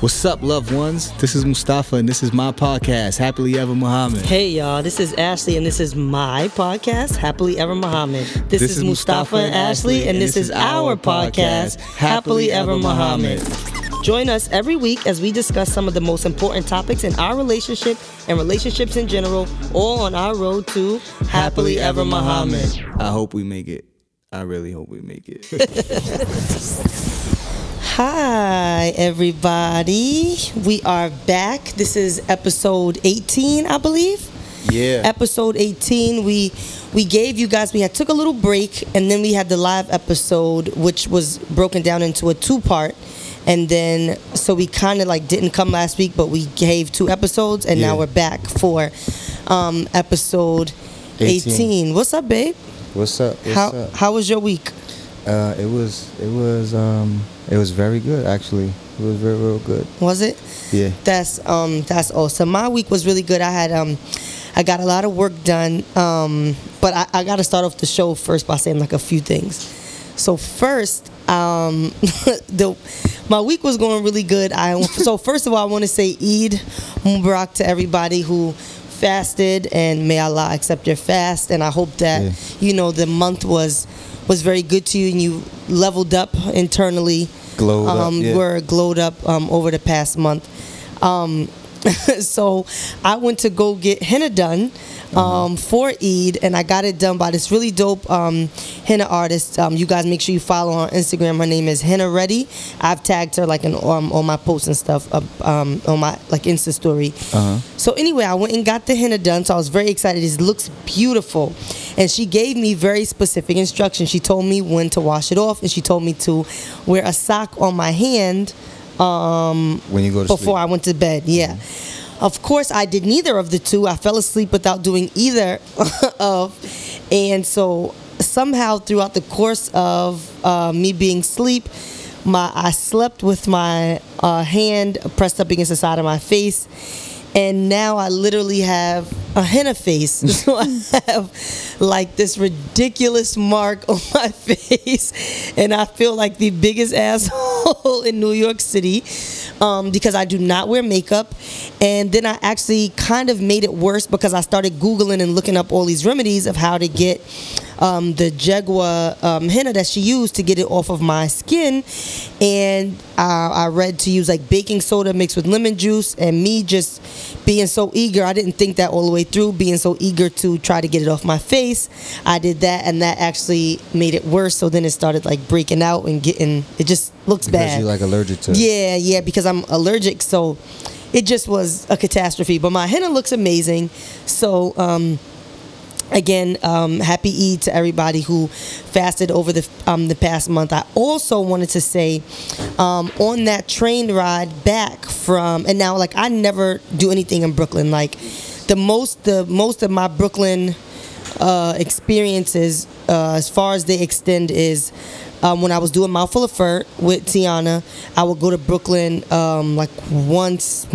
What's up, loved ones? This is Mustafa, and this is my podcast, Happily Ever Muhammad. Hey, y'all, this is Ashley, and this is my podcast, Happily Ever Muhammad. This, is, Mustafa and Ashley, and this is our podcast, Happily Ever Muhammad. Join us every week as we discuss some of the most important topics in our relationship and relationships in general, all on our road to Happily Ever Muhammad. I hope we make it. I really hope we make it. Hi, everybody. We are back. This is episode 18, I believe. yeah. Episode 18. We we gave you guys we had took a little break and then we had the live episode which was broken down into a two part and then so we kind of like didn't come last week but we gave two episodes and now we're back for um episode 18. 18. What's up, babe? What's up? What's how up? how was your week? Uh, it was it was um it was very good actually. It was very real good. Was it? Yeah. That's um that's awesome. My week was really good. I had um I got a lot of work done. Um but I, I gotta start off the show first by saying like a few things. So first, um the my week was going really good. I so first of all I wanna say Eid Mubarak to everybody who fasted and may Allah accept your fast and I hope that Yeah. you know the month was was very good to you and you leveled up internally Glowed up, um, yeah. were glowed up um, over the past month. Um, so I went to go get henna done um, for Eid, and I got it done by this really dope um, henna artist. Um, you guys make sure you follow her on Instagram. Her name is Henna Ready. I've tagged her like in, um, on my posts and stuff uh, um, on my like Insta story. Uh-huh. So anyway, I went and got the henna done. So I was very excited. It looks beautiful, and she gave me very specific instructions. She told me when to wash it off, and she told me to wear a sock on my hand um, When you go to before sleep. I went to bed. Yeah. Of course, I did neither of the two. I fell asleep without doing either of, and so somehow throughout the course of uh, me being asleep, my I slept with my uh, hand pressed up against the side of my face, and now I literally have a henna face. so I have like this ridiculous mark on my face, and I feel like the biggest asshole in New York City um, because I do not wear makeup. And then I actually kind of made it worse because I started Googling and looking up all these remedies of how to get um, the Jagua um, henna that she used to get it off of my skin. And uh, I read to use like baking soda mixed with lemon juice. And me just being so eager, I didn't think that all the way through, being so eager to try to get it off my face. I did that, and that actually made it worse. So then it started like breaking out and getting, it just looks because bad. you're like allergic to it. Yeah, yeah, because I'm allergic, so it just was a catastrophe. But my henna looks amazing. So um, again, um, happy Eid to everybody who fasted over the um, the past month. I also wanted to say um, on that train ride back from and now like I never do anything in Brooklyn. Like the most the most of my Brooklyn uh, experiences uh, as far as they extend is um, when I was doing Mouthful of Fur with Tiana, I would go to Brooklyn um, like once,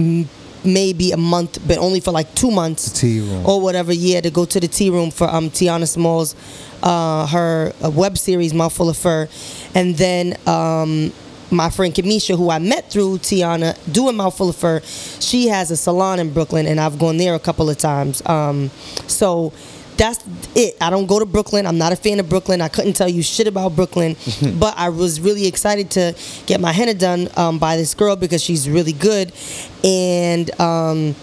maybe a month, but only for like two months The tea room. or whatever. Yeah, to go to the tea room for um, Tiana Smalls, uh, her uh, web series Mouthful of Fur, and then. Um, my friend Kamisha, who I met through Tiana doing Mouthful of Fur, she has a salon in Brooklyn, and I've gone there a couple of times. Um, so that's it. I don't go to Brooklyn. I'm not a fan of Brooklyn. I couldn't tell you shit about Brooklyn, but I was really excited to get my henna done um, by this girl because she's really good, and. Um,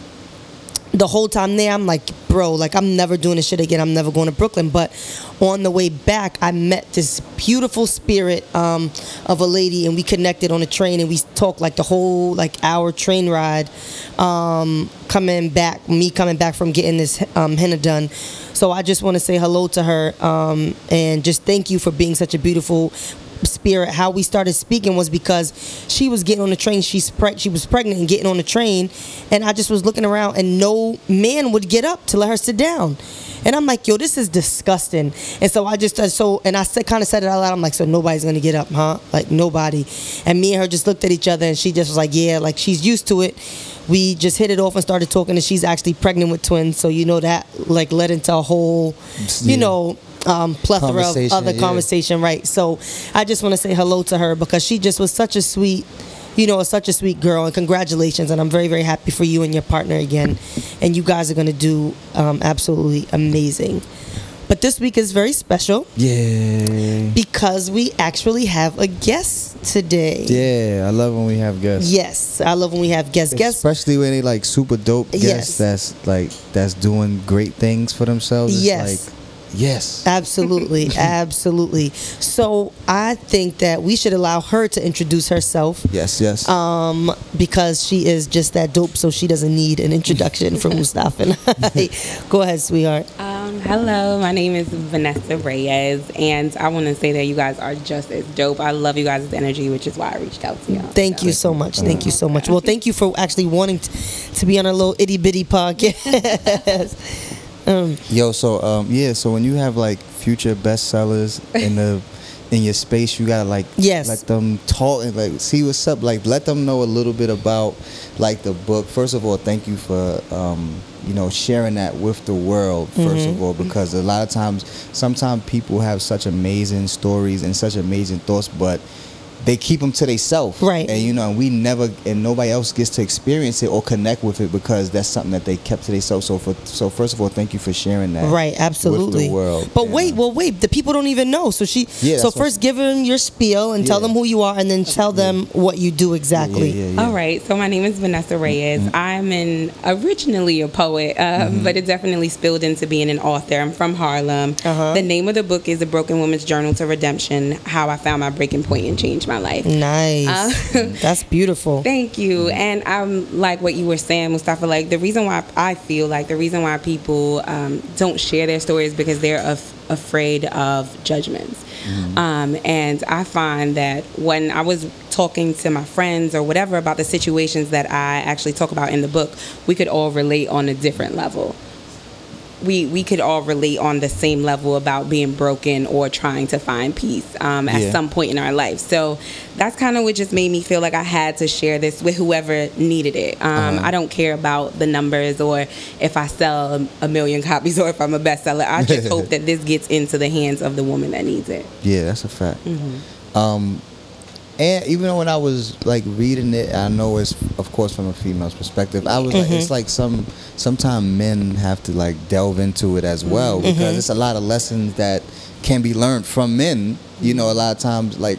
the whole time there, I'm like, bro, like I'm never doing this shit again. I'm never going to Brooklyn. But on the way back, I met this beautiful spirit um, of a lady, and we connected on a train, and we talked like the whole like hour train ride. Um, coming back, me coming back from getting this um, henna done. So I just want to say hello to her um, and just thank you for being such a beautiful spirit how we started speaking was because she was getting on the train. She's preg- she was pregnant and getting on the train. And i just was looking around and no man would get up to let her sit down. And i'm like yo this is disgusting. And so i just uh, so and i said kind of said it out loud. I'm like so nobody's gonna get up huh? Like nobody. And me and her just looked at each other and she just was like yeah like she's used to it. We just hit it off and started talking and she's actually pregnant with twins. So you know that like led into a whole you Yeah. know um, plethora of other yeah. conversation, right? So I just want to say hello to her because she just was such a sweet you know, such a sweet girl, and congratulations. And I'm very, very happy for you and your partner again. And you guys are going to do um, absolutely amazing. But this week is very special Yeah. because we actually have a guest today. Yeah, I love when we have guests. Yes, I love when we have guests. Guests. Especially when they like super dope guests Yes. that's like that's doing great things for themselves. It's Yes. like yes. Absolutely, absolutely. So I think that we should allow her to introduce herself. Yes, yes. um, because she is just that dope, so she doesn't need an introduction from Mustafa. and I. Go ahead, sweetheart. Um, hello, my name is Vanessa Reyes, and I want to say that you guys are just as dope. I love you guys' energy, which is why I reached out to you. Thank you so much. Thank you so much. Well, thank you for actually wanting t- to be on a little itty bitty podcast. Yo, so um yeah, so when you have like future bestsellers in the in your space, you gotta like Yes. let them talk and like see what's up. Like let them know a little bit about like the book. First of all, thank you for um you know sharing that with the world. 1st Mm-hmm. of all, because a lot of times, sometimes people have such amazing stories and such amazing thoughts, but they keep them to themselves, Right. And you know, and we never, and nobody else gets to experience it or connect with it because that's something that they kept to themselves. So, for so first of all, thank you for sharing that, Right, absolutely. with the world. But you wait, well, wait. The people don't even know. So she. Yeah, so first, give them your spiel and tell them who you are, and then tell them what you do exactly. Yeah, yeah, yeah. All right, so my name is Vanessa Reyes. I'm an originally a poet, um, but it definitely spilled into being an author. I'm from Harlem. Uh-huh. The name of the book is The Broken Woman's Journal to Redemption: How I Found My Breaking Point and Changed My Life. Nice. Uh, That's beautiful. Thank you. And I'm like what you were saying, Mustafa. Like the reason why I feel like the reason why people um, don't share their stories because they're af- afraid of judgments. Um, and I find that when I was talking to my friends or whatever about the situations that I actually talk about in the book, we could all relate on a different level we we could all relate on the same level about being broken or trying to find peace um, at Yeah. some point in our life. So that's kind of what just made me feel like I had to share this with whoever needed it. Um, I don't care about the numbers or if I sell a, a million copies or if I'm a bestseller. I just hope that this gets into the hands of the woman that needs it. Yeah, that's a fact. Mm-hmm. Um, and even though when I was like reading it, I know it's of course from a female's perspective. I was Mm-hmm. like, it's like some sometimes men have to like delve into it as well Mm-hmm. because it's a lot of lessons that can be learned from men. You know, a lot of times like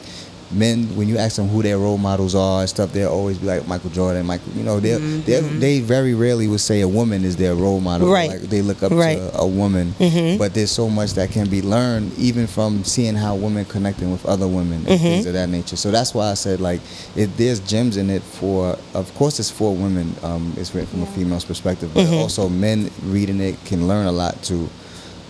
men when you ask them who their role models are and stuff, they'll always be like Michael Jordan, Michael. You know, they they they very rarely would say a woman is their role model. Mm-hmm. Right. Like they look up Right. Mm-hmm. to a woman, but there's so much that can be learned even from seeing how women connecting with other women and Mm-hmm. things of that nature. So that's why I said like if there's gems in it for. Of course, it's for women. Um, it's written from a female's perspective, but Mm-hmm. also men reading it can learn a lot too,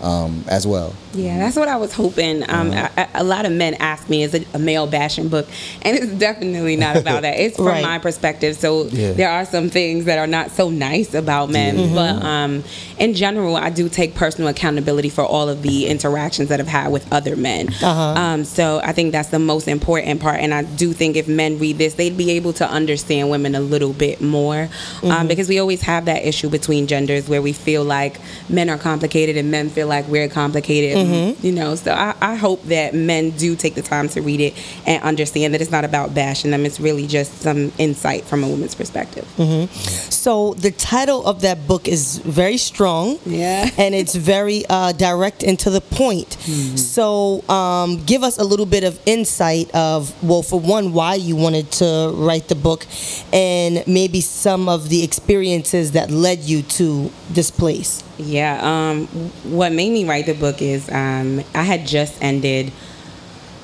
um, as well. Yeah, that's what I was hoping. Um, Uh-huh. a, a lot of men ask me, "Is it a male bashing book?" And it's definitely not about that. It's from Right. my perspective. So Yeah. there are some things that are not so nice about men, Mm-hmm. but um, in general, I do take personal accountability for all of the interactions that I've had with other men. Uh-huh. Um, so I think that's the most important part. And I do think if men read this, they'd be able to understand women a little bit more, Mm-hmm. um, because we always have that issue between genders where we feel like men are complicated and men feel like we're complicated. Mm-hmm. You know, so I, I hope that men do take the time to read it and understand that it's not about bashing them. It's really just some insight from a woman's perspective. Mm-hmm. So the title of that book is very strong. Yeah. And it's very uh, direct and to the point. So um, give us a little bit of insight of, well, for one, why you wanted to write the book and maybe some of the experiences that led you to this place. Yeah. Um, what made me write the book is um, I had just ended.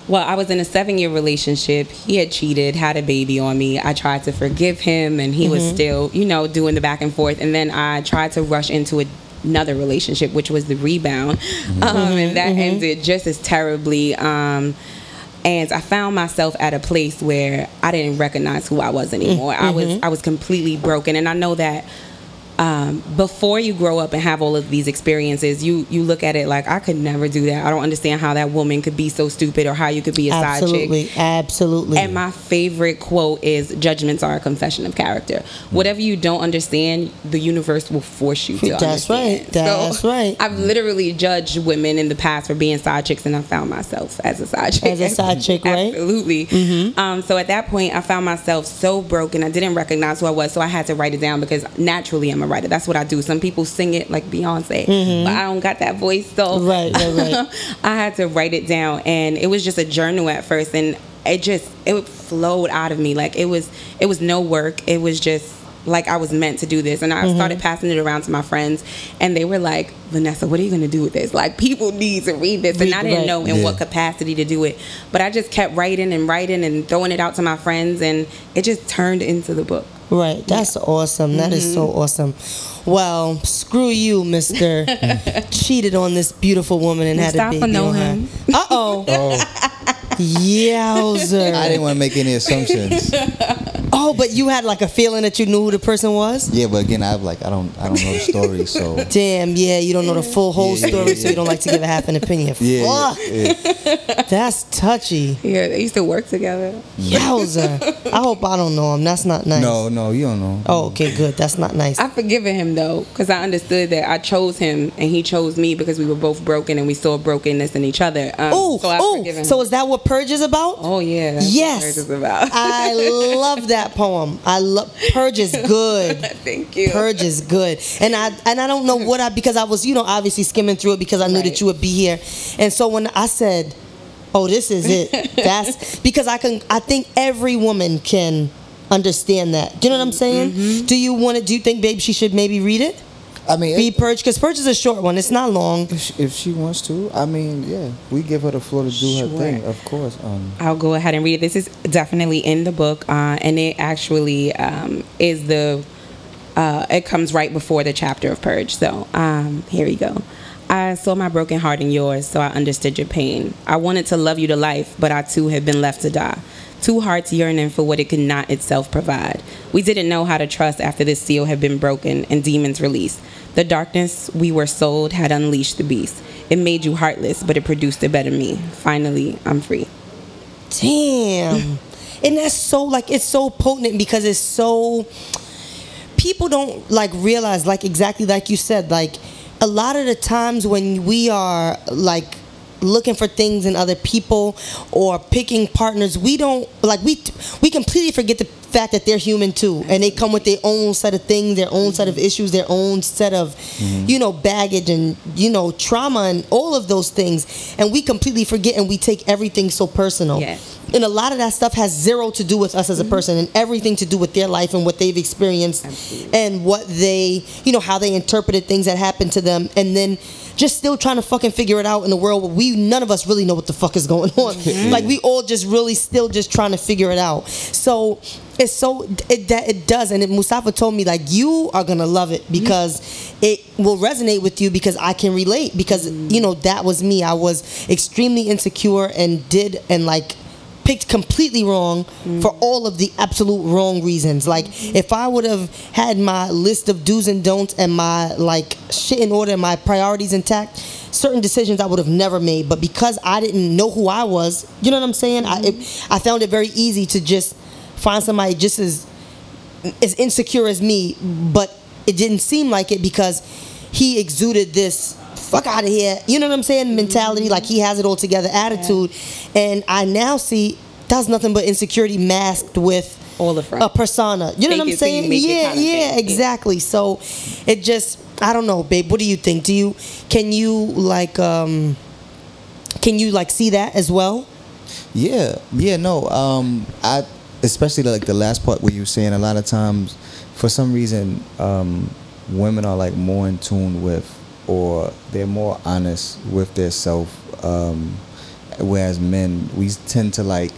Well, I was in a seven year relationship. He had cheated, had a baby on me. I tried to forgive him, and he was still, you know, doing the back and forth. And then I tried to rush into a, another relationship, which was the rebound. Um, and that ended just as terribly. Um, and I found myself at a place where I didn't recognize who I was anymore. I was I was completely broken, and I know that um, before you grow up and have all of these experiences, you you look at it like I could never do that. I don't understand how that woman could be so stupid or how you could be a side chick. Absolutely, absolutely. And my favorite quote is judgments are a confession of character. Whatever you don't understand, the universe will force you to understand. That's understand. right. That's right. I've literally judged women in the past for being side chicks and I found myself as a side chick. As a side chick, right? Absolutely. Mm-hmm. Um, so at that point I found myself so broken. I didn't recognize who I was, so I had to write it down because naturally I'm a writer. That's what I do. Some people sing it like Beyonce, but I don't got that voice, so Mm-hmm. Right, right, right. I had to write it down, and it was just a journal at first, and it just it flowed out of me like it was it was no work. It was just like I was meant to do this, and I Mm-hmm. started passing it around to my friends, and they were like, "Vanessa, what are you gonna do with this? Like people need to read this," and Read- I didn't right. know in Yeah. what capacity to do it, but I just kept writing and writing and throwing it out to my friends, and it just turned into the book. Right. That's awesome. That is so Mm-hmm. awesome. Well, screw you, Mister. Cheated on this beautiful woman and had a Mustafa baby know on him. her. Uh oh. Oh, Yowzer. I didn't want to make any assumptions. Oh, but you had like a feeling that you knew who the person was. Yeah, but again, I've like I don't I don't know the story, so Damn. Yeah. You don't know the full whole Yeah, yeah, story, yeah, so you don't like to give a half an opinion. yeah, Fuck. yeah, yeah. That's touchy. Yeah, they used to work together. Yowzer. I hope I don't know him. That's not nice. No, no, you don't know. Oh, okay, good. That's not nice. I've forgiven him though, because I understood that I chose him and he chose me because we were both broken and we saw brokenness in each other. Um, Oh, so. So is that what Purge is about? oh yeah, yes. Purge is about. I love that poem. I love Purge is good. Thank you. Purge is good, and I and I don't know what I because I was you know obviously skimming through it because I knew that you would be here, and so when I said, "Oh, this is it," that's because I can. I think every woman can understand that. Do you know what I'm saying? Mm-hmm. Do you want to? Do you think, babe, she should maybe read it? I mean, Be Purge because Purge is a short one. It's not long. if she, if she wants to, I mean, yeah, we give her the floor to do her thing, of course. Um, I'll go ahead and read it. This is definitely in the book, uh, and it actually um, is the. Uh, it comes right before the chapter of purge. So um, here we go. I saw my broken heart in yours, so I understood your pain. I wanted to love you to life, but I too have been left to die. Two hearts yearning for what it could not itself provide. We didn't know how to trust after this seal had been broken and demons released. The darkness we were sold had unleashed the beast. It made you heartless, but it produced a better me. Finally, I'm free. Damn. and that's so like it's so potent because it's so people don't like realize like exactly like you said like a lot of the times when we are like looking for things in other people or picking partners we don't like we we completely forget the fact that they're human too. And they come with their own set of things their own set of issues their own set of mm-hmm. you know baggage and you know trauma and all of those things. And we completely forget and we take everything so personal. Yes. and a lot of that stuff has zero to do with us as a mm-hmm. person and everything to do with their life and what they've experienced Absolutely. and what they you know how they interpreted things that happened to them. And then just still trying to fucking figure it out in the world where we none of us really know what the fuck is going on. Like we all just really still just trying to figure it out. So it's so it that it does. And it, Mustafa told me like you are gonna love it because it will resonate with you because I can relate because you know that was me. I was extremely insecure and did and like picked completely wrong for mm. all of the absolute wrong reasons. Like mm. if I would have had my list of do's and don'ts and my like shit in order and my priorities intact, certain decisions I would have never made. But because I didn't know who I was, you know what I'm saying? I it, mm-hmm. I found it very easy to just find somebody just as as insecure as me, but it didn't seem like it because he exuded this fuck out of here, you know what I'm saying? Mentality, like he has it all together attitude. And I now see that's nothing but insecurity masked with All the front. a persona. You know Fake what I'm it till you saying? make Yeah, kinda yeah, thing. exactly. So it just I don't know, babe. What do you think? Do you can you like um can you like see that as well? Yeah, yeah, no. Um, I especially like the last part where you were saying a lot of times, for some reason, um, women are like more in tune with, or they're more honest with their self, um, whereas men we tend to like.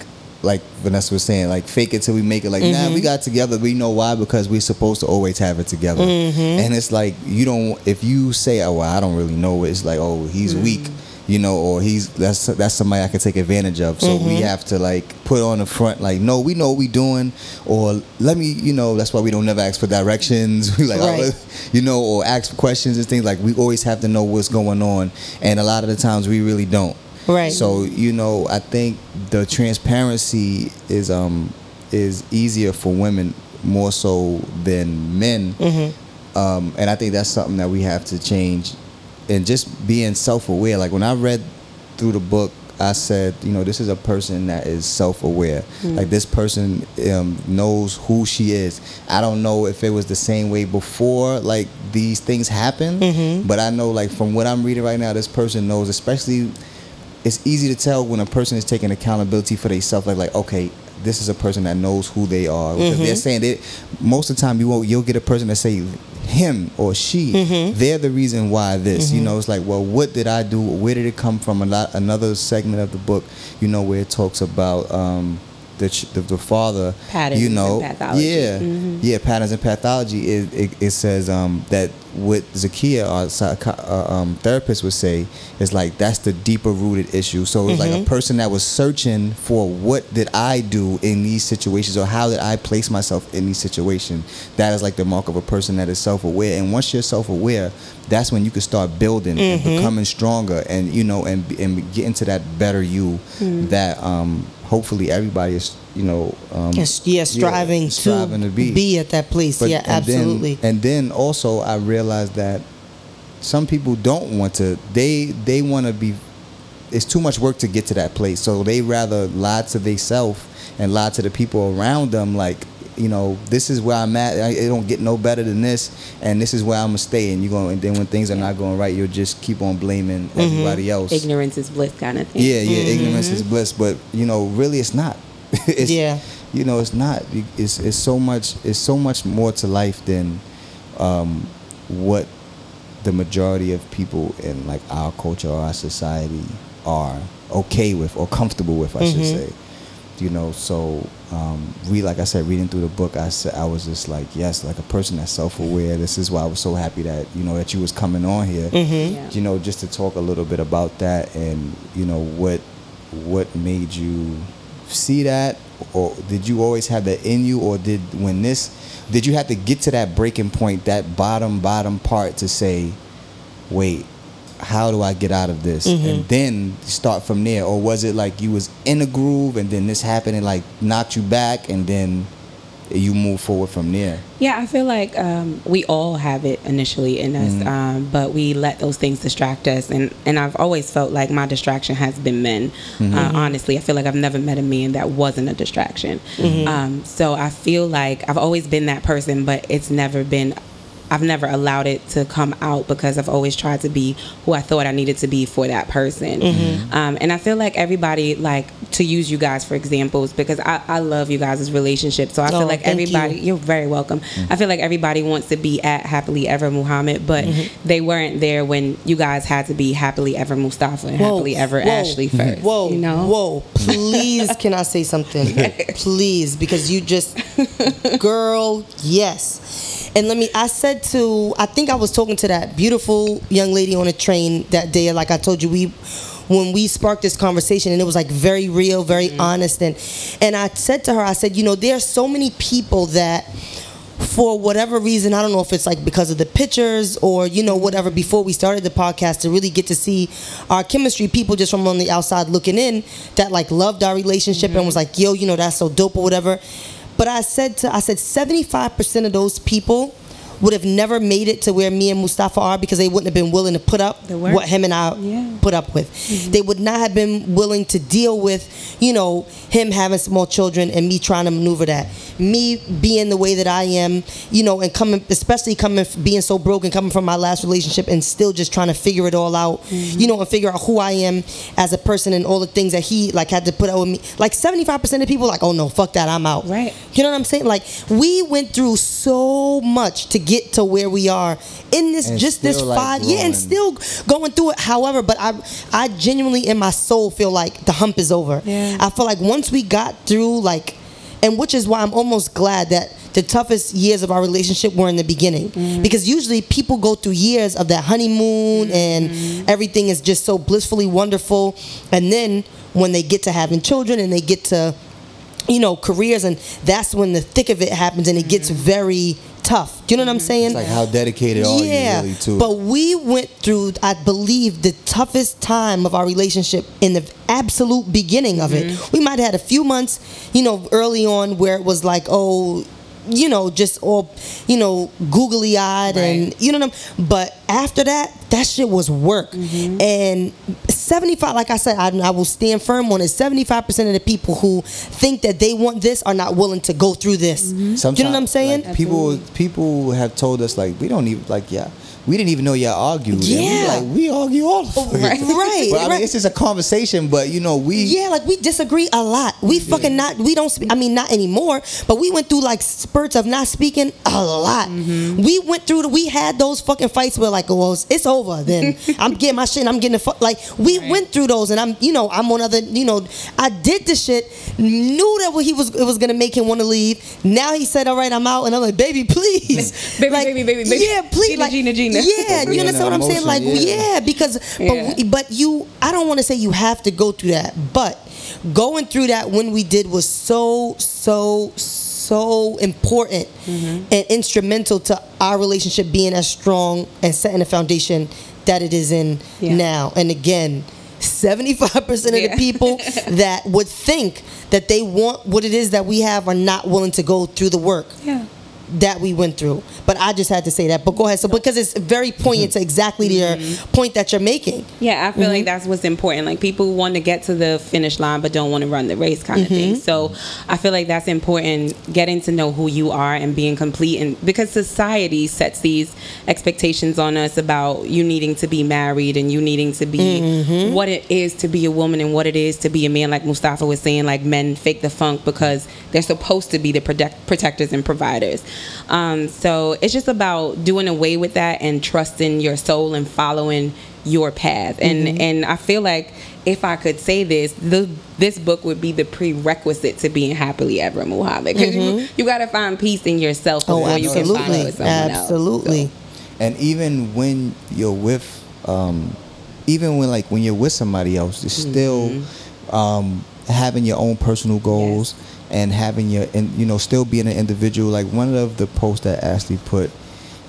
Like Vanessa was saying, like fake it till we make it. Like, nah, we mm-hmm. got together. We know why because we're supposed to always have it together. Mm-hmm. And it's like you don't. If you say, "Oh, well, I don't really know," it's like, "Oh, he's mm. weak," you know, or he's that's that's somebody I can take advantage of. So we have to like put on the front, like, no, we know what we doing, or let me, you know, that's why we don't never ask for directions. We like, oh, Right. you know, or ask for questions and things. Like we always have to know what's going on, and a lot of the times we really don't. Right. So you know, I think the transparency is um is easier for women more so than men, Mm-hmm. um, and I think that's something that we have to change, and just being self aware. Like when I read through the book. I said, you know, this is a person that is self-aware. Like this person um, knows who she is. I don't know if it was the same way before, like these things happen, but I know, like from what I'm reading right now, this person knows, especially it's easy to tell when a person is taking accountability for themselves. Like, like okay, this is a person that knows who they are. Because They're mm-hmm. saying that most of the time you won't, you'll get a person that say him or she. Mm-hmm. They're the reason why this. You mm-hmm. know, it's like, well, what did I do? Where did it come from? A lot. Another segment of the book, you know, where it talks about. Um, the, ch- the, the father, Patterns you know, pathology. yeah, Mhm. yeah, patterns and pathology. It, it, it says um, that what Zakia, our psych- uh, um, therapist, would say is like that's the deeper rooted issue. So it's like a person that was searching for what did I do in these situations or how did I place myself in these situations. That is like the mark of a person that is self aware. And once you're self aware, that's when you can start building and becoming stronger and you know and and get into that better you that um, hopefully everybody is you know um, Yes, yeah, striving, striving to, to be. at that place. But- yeah, and then- absolutely. and then also I realized that some people don't want to. They they want to be. It's too much work to get to that place, so they rather lie to themselves and lie to the people around them. Like you know, this is where I'm at. I, it don't get no better than this, and this is where I'm gonna stay. And you go, and then when things are not going right, you'll just keep on blaming Mm-hmm. everybody else. Ignorance is bliss kind of thing. Yeah, yeah. Ignorance is bliss, but you know, really, it's not. it's, Yeah. You know, it's not. It's it's so much. It's so much more to life than um, what the majority of people in like our culture or our society are okay with or comfortable with. I should say. You know, so um, read like I said, reading through the book, I said I was just like, yes, like a person that's self-aware. This is why I was so happy that you know that you was coming on here Yeah. you know just to talk a little bit about that and you know what what made you see that or did you always have that in you or did when this did you have to get to that breaking point that bottom bottom part to say wait how do i get out of this and then start from there or was it like you was in a groove and then this happened and like knocked you back and then you move forward from there Yeah, I feel like um, we all have it initially in us, Mm-hmm. um, but we let those things distract us. And, and I've always felt like my distraction has been men. Mm-hmm. Uh, honestly, I feel like I've never met a man that wasn't a distraction. Mm-hmm. Um, so I feel like I've always been that person, but it's never been. I've never allowed it to come out because I've always tried to be who I thought I needed to be for that person. Mm-hmm. Um, and I feel like everybody, like, to use you guys for examples, because I, I love you guys' relationship. So I Oh, feel like everybody, you. are very welcome. Mm-hmm. I feel like everybody wants to be at Happily Ever Muhammad, but Mm-hmm. they weren't there when you guys had to be Happily Ever Mustafa and Happily Ever Ashley first. Whoa, you know? whoa! Please, can I say something? Please, because you just, girl, yes. And let me. I said to. I think I was talking to that beautiful young lady on a train that day. Like I told you, we. When we sparked this conversation, and it was like very real, very mm-hmm. honest, and and I said to her, I said, you know, there are so many people that for whatever reason, I don't know if it's like because of the pictures or you know mm-hmm. whatever. Before we started the podcast, to really get to see our chemistry, people just from on the outside looking in that like loved our relationship and mm-hmm. was like, "Yo, you know that's so dope" or whatever. But I said to I said seventy five percent of those people would have never made it to where me and Mustafa are because they wouldn't have been willing to put up what him and I Yeah. put up with. Mm-hmm. They would not have been willing to deal with, you know, him having small children and me trying to maneuver that. Me being the way that I am, you know, and coming, especially coming, being so broken, coming from my last relationship and still just trying to figure it all out, mm-hmm. you know, and figure out who I am as a person and all the things that he like had to put up with me. Like 75% of people like, oh no, fuck that, I'm out. Right. You know what I'm saying? Like we went through so much to get to where we are in this And just this like, five yeah and still going through it. However, but I I genuinely in my soul feel like the hump is over. Yeah. I feel like once we got through like and which is why I'm almost glad that the toughest years of our relationship were in the beginning mm-hmm. because usually people go through years of that honeymoon mm-hmm. and everything is just so blissfully wonderful and then when they get to having children and they get to you know careers and that's when the thick of it happens and it gets mm-hmm. very tough do you know what i'm saying It's like how dedicated are yeah, you really to? but we went through, I believe, the toughest time of our relationship in the absolute beginning of Mm-hmm. it. We might have had a few months, you know, early on where it was like, oh, you know, just all, you know, googly eyed and you know what I'm. But after that, that shit was work. Mm-hmm. And 75, like I said, I, I will stand firm on it. 75% of the people who think that they want this are not willing to go through this. Do you know what I'm saying? like, people people have told us like we don't even like yeah we didn't even know y'all argued. And we Yeah. like we argue all the fucking Right, time. right, But I mean, right. it's just a conversation. But you know, we Yeah, like we disagree a lot. We fucking not. We don't. Spe- I mean, not anymore. But we went through like spurts of not speaking a lot. Mm-hmm. We went through. The, we had those fucking fights where like, well, it's, it's over. Then I'm getting my shit. and I'm getting the fuck. Like we went through those, and I'm, you know, I'm on other. You know, I did the shit. Knew that what he was. It was gonna make him want to leave. Now he said, "All right, I'm out," and I'm like, "Baby, please, Baby, like, baby, baby, baby. yeah, please, Gina, like, Gina, Gina. yeah, you understand what I'm saying? Like, yeah. yeah, because but Yeah. we, but you I don't want to say you have to go through that, but going through that when we did was so so so important and instrumental to our relationship being as strong and setting the foundation that it is in Yeah. now. And again, 75% of Yeah. the people that would think that they want what it is that we have are not willing to go through the work Yeah. That we went through. But I just had to say that. But go ahead. So because it's very poignant to exactly your mm-hmm. point that you're making. Yeah, I feel like mm-hmm. that's what's important. Like people want to get to the finish line but don't want to run the race kind of thing. Mm-hmm. So I feel like that's important getting to know who you are and being complete and because society sets these expectations on us about you needing to be married and you needing to be what it is to be a woman and what it is to be a man like Mustafa was saying like men fake the funk because they're supposed to be the protect- protectors and providers. Um, so it's just about doing away with that and trusting your soul and following your path. And and I feel like if I could say this, the, this book would be the prerequisite to being happily ever Muhammad. Because you, you got to find peace in yourself Oh, before you can find it absolutely. with someone Absolutely. else. and even when you're with um even when like when you're with somebody else it's still Mm-hmm. um having your own personal goals and having your and you know still being an individual like one of the posts that ashley put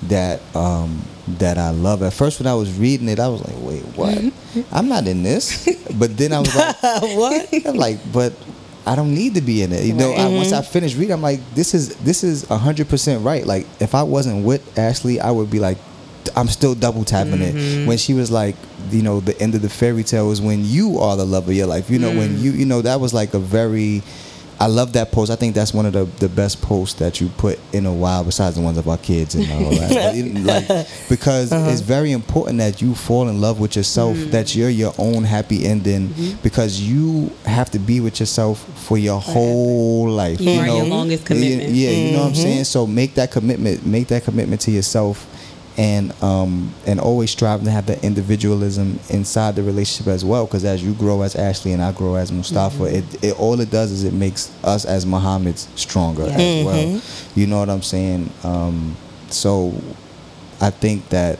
that um that i love at first when i was reading it i was like wait what i'm not in this but then i was like what? I'm like, but I don't need to be in it. You know, I, once I mm-hmm. finished reading, I'm like, this is this is hundred percent right. Like, if I wasn't with Ashley, I would be like, I'm still double tapping it. Mm-hmm. When she was like, you know, the end of the fairy tale is when you are the love of your life. You know, when mm. you, you know, that was like a very. I love that post. I think that's one of the, the best posts that you put in a while, besides the ones of our kids and all that. Like, because uh-huh. it's very important that you fall in love with yourself, mm-hmm. that you're your own happy ending, mm-hmm. because you have to be with yourself for your whole life. You you are know, your longest Yeah, commitment. Yeah, you know what I'm mm-hmm. saying. So make that commitment. Make that commitment to yourself, and um and always striving to have that individualism inside the relationship as well. Because as you grow as Ashley and I grow as Mustafa, it, it all it does is it makes us as Muhammad's stronger Yeah. as well. You know what I'm saying? Um, so I think that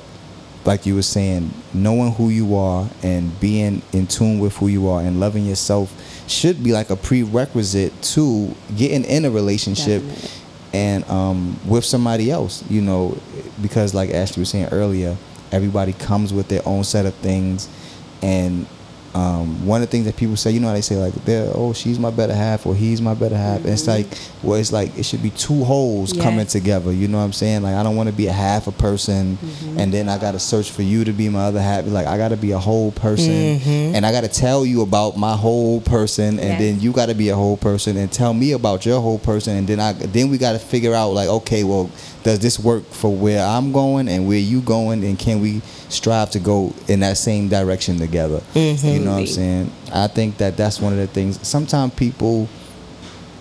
like you were saying, knowing who you are and being in tune with who you are and loving yourself should be like a prerequisite to getting in a relationship Definitely. and um, with somebody else, you know, because like Ashley was saying earlier, everybody comes with their own set of things and um, one of the things that people say, you know, how they say like, "They're oh, she's my better half" or "He's my better half." And it's mm-hmm. like, well, it's like it should be two wholes Yes. coming together. You know what I'm saying? Like, I don't want to be a half a person, mm-hmm. and then I got to search for you to be my other half. Like, I got to be a whole person, mm-hmm. and I got to tell you about my whole person, and Yes. then you got to be a whole person and tell me about your whole person, and then I then we got to figure out like, okay, well, does this work for where I'm going and where you going, and can we strive to go in that same direction together? You know what I'm saying? I think that that's one of the things. Sometimes people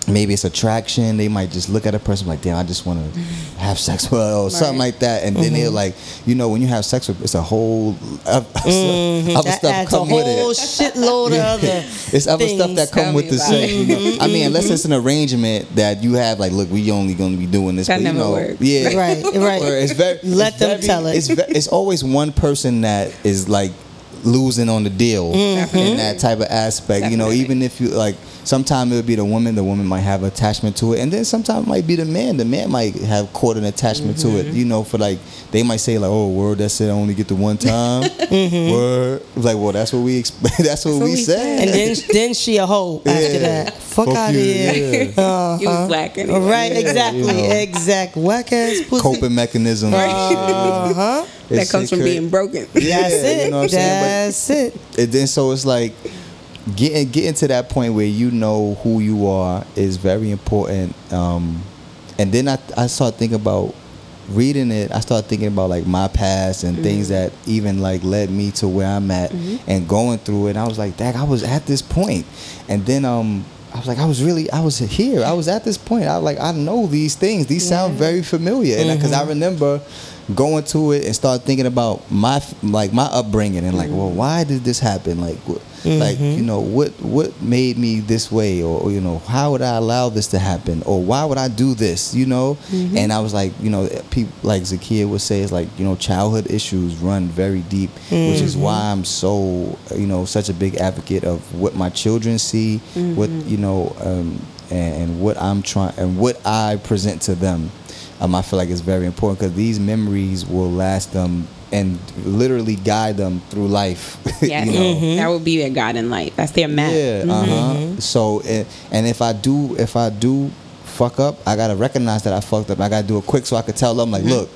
maybe it's attraction. They might just look at a person like, damn, I just want to mm-hmm. have sex with her or something like that. And then they're mm-hmm. like, you know, when you have sex with, it's a whole mm-hmm. other Mm-hmm. That stuff come with whole shitload of other. It's other stuff that come with the sex. You know? I mean, unless it's an arrangement that you have, like, look, we only going to be doing this. That but, you know, works. Yeah, Right, right. Very. Let it's them very- tell it. It's it's always one person that is like losing on the deal Mm-hmm. in that type of aspect. You know, even if you like, sometimes it would be the woman. The woman might have attachment to it, and then sometimes it might be the man. The man might have caught an attachment to Mm-hmm. it. You know, for like they might say like, "Oh, word, that's it. I only get the one time." Mm-hmm. Word, like, well, that's what we exp- that's what what we we said. And then then she a hoe after Yeah. that. Fuck, Fuck out of you, here. yeah. You was black anyway. Right, exactly, you know. exact whack ass pussy. coping mechanism. Uh huh. That comes from being broken. Yeah, That's it. You know what I'm saying? But That's it. and then so it's like getting getting to that point where you know who you are is very important um and then i i start thinking about reading it. I start thinking about like my past and things that even like led me to where i'm at and going through it. And i was like dang i was at this point. And then um I was like, I was really, I was here. I was at this point. I was like, I know these things. These sound very familiar, and because I remember going to it and start thinking about my like my upbringing and like, well, why did this happen? Like, what, like you know, what what made me this way, or, or, you know, how would I allow this to happen, or why would I do this? You know, and I was like, you know, people like Zakia would say, it's like you know, childhood issues run very deep, which is why I'm so you know such a big advocate of what my children see, what you know, um, and, and what I'm trying and what I present to them. Um, I feel like it's very important because these memories will last them and literally guide them through life. Yes. you know? Mm-hmm. That would be their God in life. That's their map. Yeah. Uh huh. So and, and if I do if I do fuck up, I gotta recognize that I fucked up. I gotta do it quick so I could tell them like, look,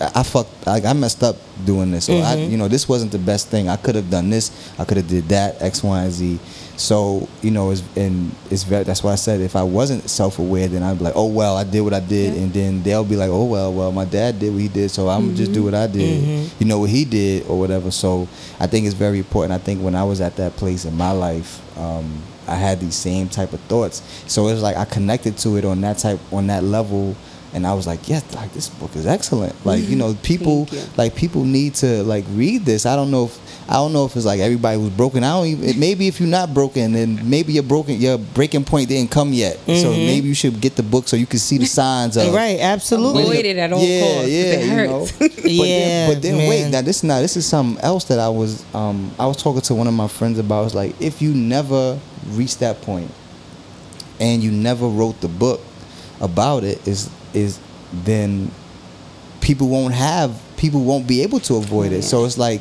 I I fucked. Like I messed up doing this, or I, you know, this wasn't the best thing. I could have done this. I could have did that. X, Y, and Z. So you know, it's and it's very. That's why I said if I wasn't self aware, then I'd be like, oh well, I did what I did, and then they'll be like, oh well, well, my dad did what he did, so I'm gonna just do what I did. You know what he did or whatever. So I think it's very important. I think when I was at that place in my life. Um, I had these same type of thoughts, so it was like I connected to it on that type, on that level, and I was like, yes, like this book is excellent. Like you know, people you. like people need to like read this. I don't know if I don't know if it's like everybody was broken. I don't even. Maybe if you're not broken, then maybe your broken your breaking point didn't come yet. So maybe you should get the book so you can see the signs of Right, absolutely. Avoid it at all yeah, costs. Yeah, It you know. But Yeah, then, but then wait, now this now this is something else that I was um I was talking to one of my friends about. It's like if you never reached that point and you never wrote the book about it, is is then people won't have people won't be able to avoid it. So it's like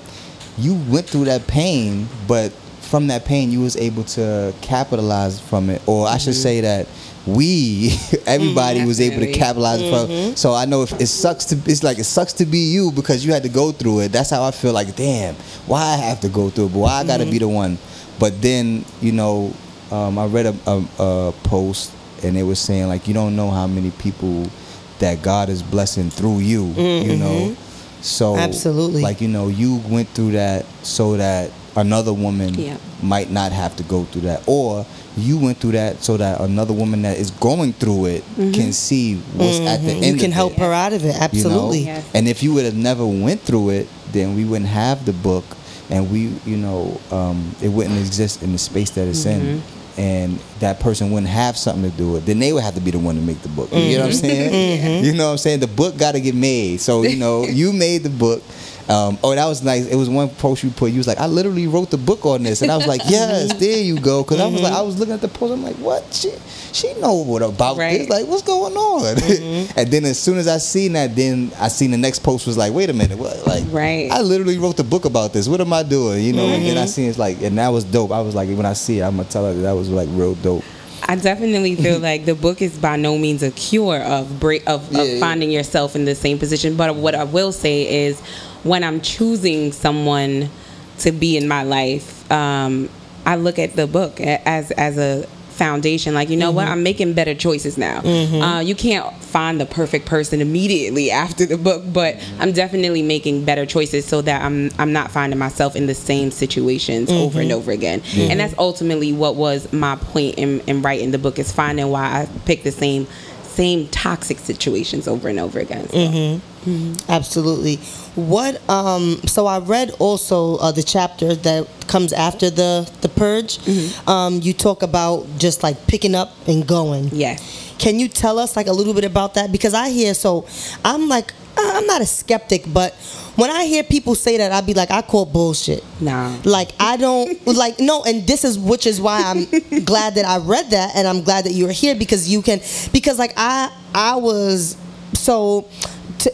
you went through that pain, but from that pain you was able to capitalize from it, or I should mm-hmm. say that we everybody mm-hmm. was able to capitalize from. Mm-hmm. So I know if it sucks to it's like it sucks to be you because you had to go through it. That's how I feel. Like damn, why I have to go through it? But why I got to be the one? But then you know, um, I read a, a, a post and it was saying like you don't know how many people that God is blessing through you. You know, so Absolutely. like you know you went through that so that another woman Yeah. might not have to go through that or you went through that so that another woman that is going through it can see what's at the end Mm-hmm. You can help it, her out of it. you know? Absolutely. Yes. and if you would have never went through it then we wouldn't have the book and we you know um, it wouldn't exist in the space that it's in and that person wouldn't have something to do with it then they would have to be the one to make the book. You know what i'm mm-hmm. saying? Mm-hmm. You know what i'm saying? The book got to get made. So you know you made the book um, oh, that was nice. It was one post you put. You was like, I literally wrote the book on this, and I was like, yes, there you go. Because I was like, mm-hmm. I was looking at the post. I'm like, what? She, she know what about Right. this? Like, what's going on? Mm-hmm. and then as soon as I seen that, then I seen the next post was like, wait a minute, what? Like, Right. I literally wrote the book about this. What am I doing? You know? And then I mm-hmm. seen it's like, and that was dope. I was like, when I see it, I'm gonna tell her that, that was like real dope. I definitely feel like the book is by no means a cure of break of, Yeah, of yeah. finding yourself in the same position. But what I will say is, when I'm choosing someone to be in my life, um, I look at the book as as a foundation. Like, you know what? Mm-hmm. I'm making better choices now. Mm-hmm. Uh, you can't find the perfect person immediately after the book, but mm-hmm. I'm definitely making better choices so that I'm I'm not finding myself in the same situations over and over again. And that's ultimately what was my point in, in writing the book is finding why I picked the same same toxic situations over and over again. So. Absolutely. What? Um. So I read also uh, the chapter that comes after the the purge. Um. You talk about just like picking up and going. Yes. Can you tell us like a little bit about that? Because I hear so I'm like I'm not a skeptic, but when I hear people say that, I'd be like, I call bullshit. Nah. Like I don't like no, and this is which is why I'm glad that I read that, and I'm glad that you're here because you can because like I I was so. T-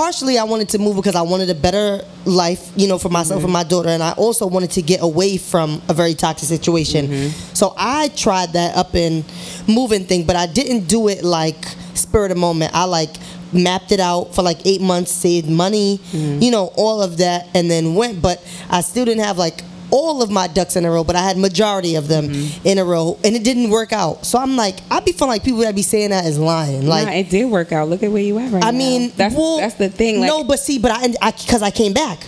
partially, I wanted to move because I wanted a better life, you know, for myself and mm-hmm. my daughter, and I also wanted to get away from a very toxic situation. Mm-hmm. So I tried that up and moving thing, but I didn't do it like spur of the moment. I like mapped it out for like eight months, saved money, mm-hmm. you know, all of that, and then went. But I still didn't have like all of my ducks in a row, but I had majority of them mm-hmm. in a row, and it didn't work out. So I'm like, I'd be feeling like people that be saying that is lying. Like, nah, it did work out. Look at where you at right I now. I mean, that's well, that's the thing. Like, no, but see, but I, I, because I came back.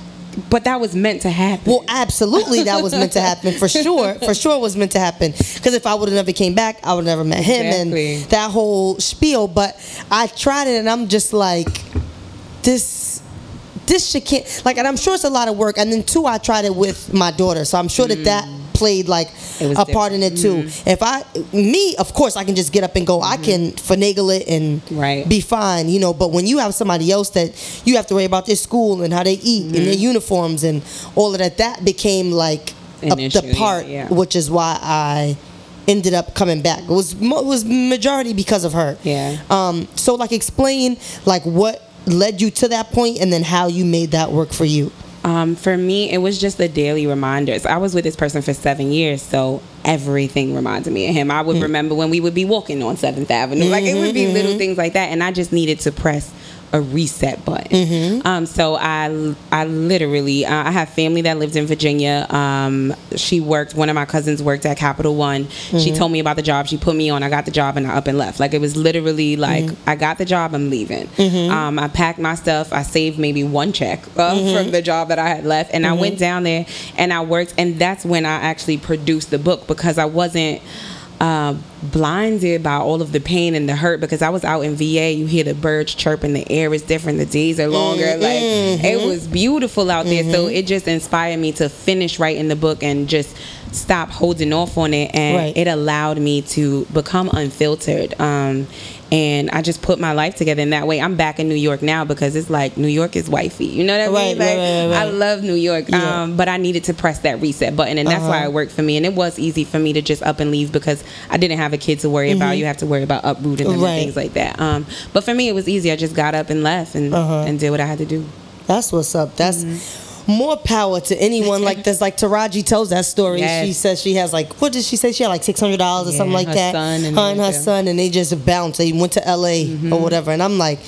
but that was meant to happen. Well, absolutely, that was meant to happen for sure. For sure, it was meant to happen. Because if I would have never came back, I would have never met him Exactly. and that whole spiel. But I tried it, and I'm just like, this, this shit can't. Like, and I'm sure it's a lot of work. And then two, I tried it with my daughter, so I'm sure that that played like a part in it too. If I, me, of course, I can just get up and go. I can finagle it and Right. be fine, you know. But when you have somebody else that you have to worry about their school and how they eat and their uniforms and all of that, that became like a, the issue, yeah, part, yeah. which is why I ended up coming back. It was it was majority because of her. Yeah. Um. So like, explain like what led you to that point, and then how you made that work for you. Um, for me, it was just the daily reminders. I was with this person for seven years, so everything reminded me of him. I would hmm. remember when we would be walking on Seventh Avenue, like it would be mm-hmm, little mm-hmm. things like that, and I just needed to press a reset button. Um, so I, I literally, uh, I have family that lives in Virginia. Um, she worked. One of my cousins worked at Capital One. She told me about the job. She put me on. I got the job, and I up and left. Like it was literally like I got the job. I'm leaving. Um, I packed my stuff. I saved maybe one check uh, from the job that I had left, and I went down there and I worked. And that's when I actually produced the book because I wasn't uh, blinded by all of the pain and the hurt because I was out in VA. You hear the birds chirping, the air is different, the days are longer. Like it was beautiful out there. So it just inspired me to finish writing the book and just stop holding off on it. And Right. it allowed me to become unfiltered. Um, and I just put my life together in that way. I'm back in New York now because it's like New York is wifey. You know what I Right, mean? right, Like, right, right, I love New York. Yeah. Uh-huh. Um, but I needed to press that reset button, and that's why it worked for me. And it was easy for me to just up and leave because I didn't have a kid to worry about. You have to worry about uprooting them Mm-hmm. And things like that. Um, but for me, it was easy. I just got up and left and Uh-huh. and did what I had to do. That's what's up. That's Mm-hmm. More power to anyone like this. Like Taraji tells that story. Yes. She says she has like what did she say? She had like six hundred dollars or Yeah, something like her that. son and her and her everything. son, and they just bounced. They went to L.A. Mm-hmm. or whatever. And I'm like,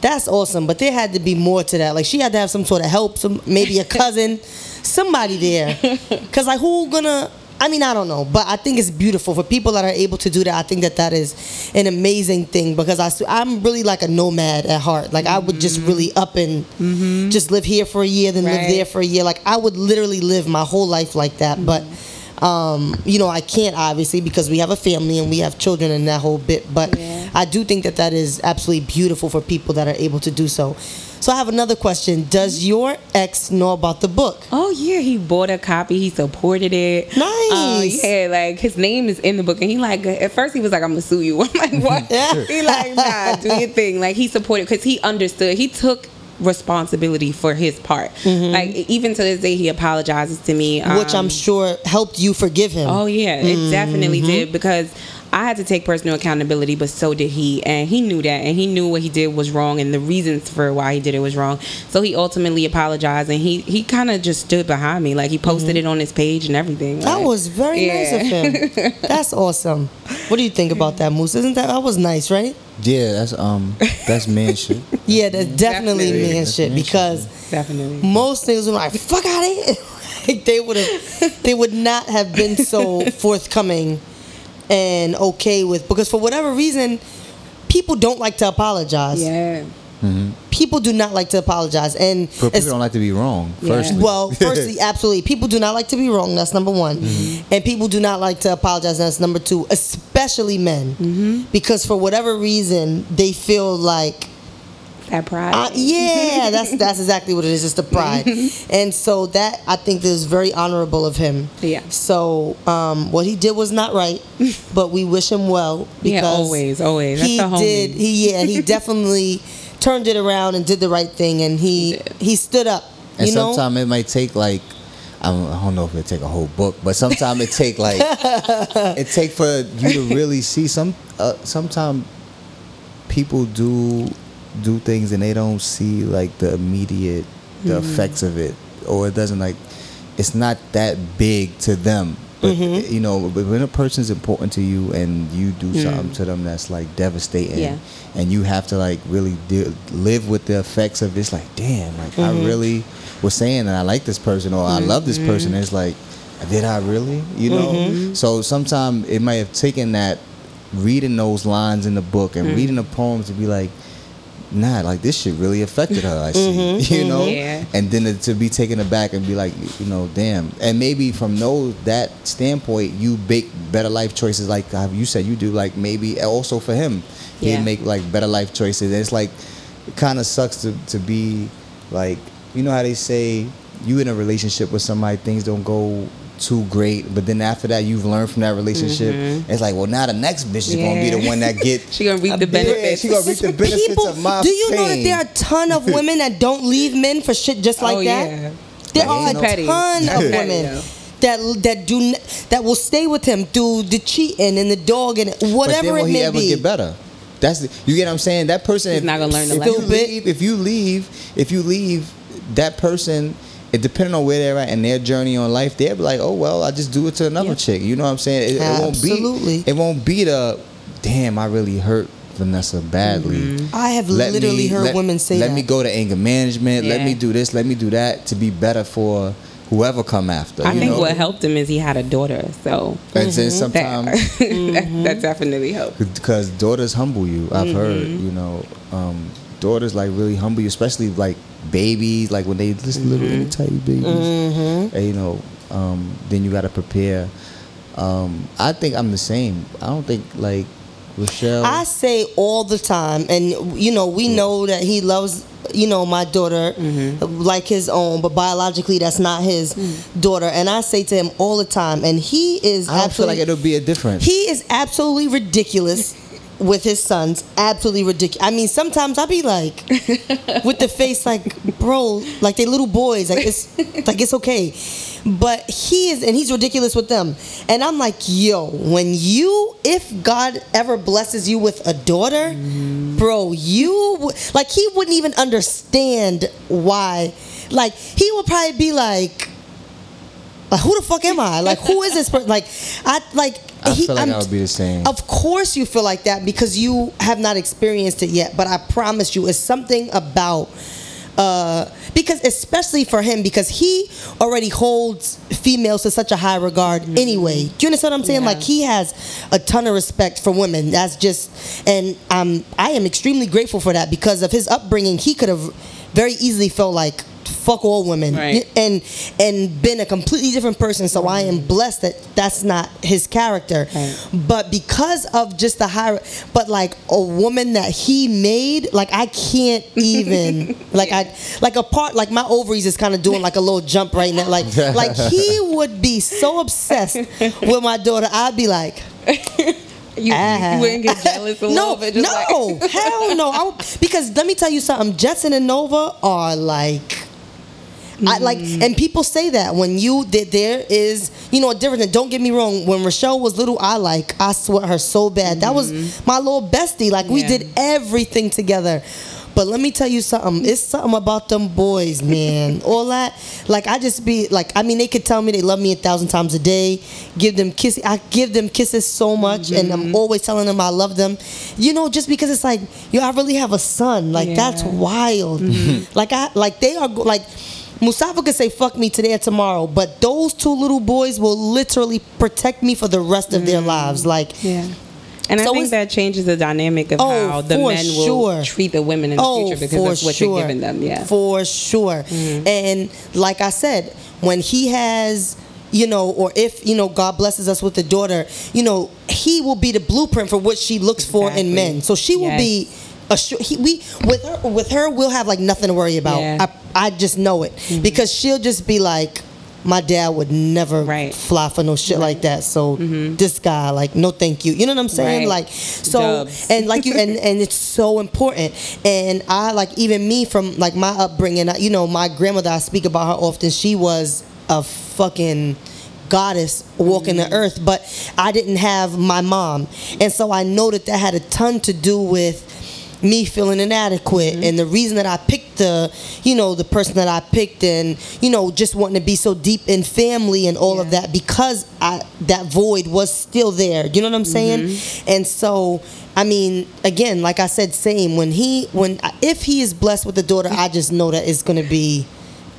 that's awesome. But there had to be more to that. Like she had to have some sort of help. Some maybe a cousin, somebody there. Cause like who gonna. I mean, I don't know, but I think it's beautiful for people that are able to do that. I think that that is an amazing thing because I, I'm really like a nomad at heart. Like I would just really up and just live here for a year, then live there for a year. Like I would literally live my whole life like that. But um, you know, I can't obviously because we have a family and we have children and that whole bit. But Yeah. I do think that that is absolutely beautiful for people that are able to do so. So I have another question: Does your ex know about the book? Oh yeah, he bought a copy. He supported it. Nice. Uh, yeah, like his name is in the book, and he like at first he was like, "I'm gonna sue you." I'm like, "What?" Yeah. he like, "Nah, do your thing." Like he supported because he understood. He took responsibility for his part. Like even to this day, he apologizes to me, Mm-hmm. Which I'm um, sure helped you forgive him. Oh yeah, it definitely Mm-hmm. did because I had to take personal accountability, but so did he, and he knew that, and he knew what he did was wrong, and the reasons for why he did it was wrong. So he ultimately apologized, and he he kind of just stood behind me, like he posted it on his page and everything. Mm-hmm. That was very nice of him. That's awesome. What do you think about that, Moose? Isn't that that was nice, right? Yeah, that's um, that's man shit. Yeah, that's definitely, Definitely. man That's shit man shit, because definitely. most niggas were like, "Fuck out of here." like they would have, they would not have been so forthcoming and okay with because for whatever reason, people don't like to apologize. Yeah. People do not like to apologize, and But people don't like to be wrong. Yeah. Firstly, well, firstly, absolutely. People do not like to be wrong. That's number one. Mm-hmm. And people do not like to apologize. That's number two, especially men. Mm-hmm. Because for whatever reason, they feel like, That pride. uh, yeah, that's that's exactly what it is. It's the pride. and so that, I think, is very honorable of him. Yeah. So um, what he did was not right, but we wish him well. Yeah, Because always, always. That's he a homie. did. He yeah. He definitely turned it around and did the right thing, and he he stood up. and you sometimes it might take like I don't, I don't know if it take a whole book, but sometimes it take like it take for you to really see some. Uh, sometimes people do do things and they don't see like the immediate the Mm-hmm. effects of it, or it doesn't like it's not that big to them. But Mm-hmm. you know, but when a person's important to you and you do something to them that's like devastating, Mm. Yeah. and you have to like really deal, live with the effects of this, like damn, like I Mm-hmm. really was saying that I like this person or I love this person. Mm-hmm. It's like, did I really? You know. So sometimes it might have taken that reading those lines in the book and reading the poems to be like. Nah, like this shit really affected her. I see, Mm-hmm. you know, Yeah. and then to- to be taken aback and be like, you know, damn. And maybe from no that standpoint, you make better life choices, like how you said you do. Like maybe also for him, he'd Yeah. make like better life choices. And it's like it kind of sucks to to be like, you know how they say you in a relationship with somebody, things don't go too great, but then after that you've learned from that relationship. Mm-hmm. It's like, well, now the next bitch is gonna be the one that get. She gonna reap the Yeah, benefits. she gonna reap the benefits People, of my do you know that there are a ton of women that don't leave men for shit just like oh that? yeah. There are a no- Petty. ton of Petty, women though. that that do that will stay with him through the cheating and the dog and whatever But then whatever will it he may ever be. get better? That's the, you get what I'm saying. That person, is not gonna learn the if lesson. you leave, if you leave, if you leave, that person, it depending on where they're at in their journey on life, they'll be like, oh well, I just do it to another Yeah. chick. You know what I'm saying? It, it won't Absolutely. be. It won't be the, damn, I really hurt Vanessa badly. Mm-hmm. I have Let literally me- heard let- women say Let that. me go to anger management. Let me do this. Let me do that to be better for whoever come after. I you think know? what helped him is he had a daughter, so And then that, sometimes that, that definitely helped. because daughters humble you. I've heard, Mm-hmm. you know, um, daughters like really humble you, especially like babies, like when they just little Mm-hmm. itty tiny babies. And, you know, um, then you got to prepare. Um, I think I'm the same. I don't think like Rochelle. I say all the time, and you know, we know that he loves, you know, my daughter like his own, but biologically that's not his daughter. And I say to him all the time, and he is I don't feel like it'll be a difference. he is absolutely ridiculous with his sons. Absolutely ridiculous. I mean, sometimes I be like, with the face like, bro, like they little boys. Like it's like it's okay. But he is, and he's ridiculous with them. And I'm like, yo, when you, if God ever blesses you with a daughter, bro, you like he wouldn't even understand why. Like he would probably be like. Like who the fuck am I? Like who is this person? Like I like I he, feel like I'm- I would be the same. Of course you feel like that because you have not experienced it yet. But I promise you, it's something about uh, because especially for him because he already holds females to such a high regard anyway. Do you understand what I'm saying? Yeah. Like he has a ton of respect for women. That's just and um, I am extremely grateful for that because of his upbringing. He could have very easily felt like fuck all women Right. and and been a completely different person so i am blessed that that's not his character Right. but because of just the high but like a woman that he made like i can't even like i like a part like my ovaries is kind of doing like a little jump right now like like he would be so obsessed with my daughter i'd be like You, Ah. you wouldn't get jealous a no, little bit. Just no, like, hell no. I would- because let me tell you something. Jetson and Nova are like. I like, Mm. and people say that when you that there is, you know, a difference. And don't get me wrong. When Rochelle was little, I like, I sweat her so bad. That was my little bestie. Like we Mm-hmm. Did everything together. But let me tell you something. It's something about them boys, man. All that, like I just be like, I mean, they could tell me they love me a thousand times a day. Give them kisses. I give them kisses so much, and I'm Mm-hmm. always telling them I love them. You know, just because it's like, yo, I really have a son. Like that's Yeah. wild. Like I, like they are like. Mustafa could say fuck me today or tomorrow, but those two little boys will literally protect me for the rest of their mm. lives. Like, Yeah. And So I think that changes the dynamic of Oh, how the men will sure. treat the women in the oh, future because that's what sure. you're giving them. Yeah. For sure. Mm. And like I said, when he has you know, or if you know God blesses us with a daughter, you know, he will be the blueprint for what she looks for in men. So she will be assured. He, we with her with her we'll have like nothing to worry about. Yeah. I I just know it mm-hmm. because she'll just be like. My dad would never Right. fly for no shit like that. So mm-hmm. this guy, like, no, thank you. You know what I'm saying? Right. Like, so Dubs. and like you and and it's so important and i like even me from like my upbringing I- you know my grandmother i speak about her often she was a fucking goddess walking the mm-hmm. earth but i didn't have my mom and so i know that that had a ton to do with me feeling inadequate mm-hmm. and the reason that I picked the you know the person that I picked and you know just wanting to be so deep in family and all of that because I that void was still there. You know what I'm saying? Mm-hmm. And so I mean, again, like I said, same. When he when if he is blessed with a daughter, I just know that it's gonna be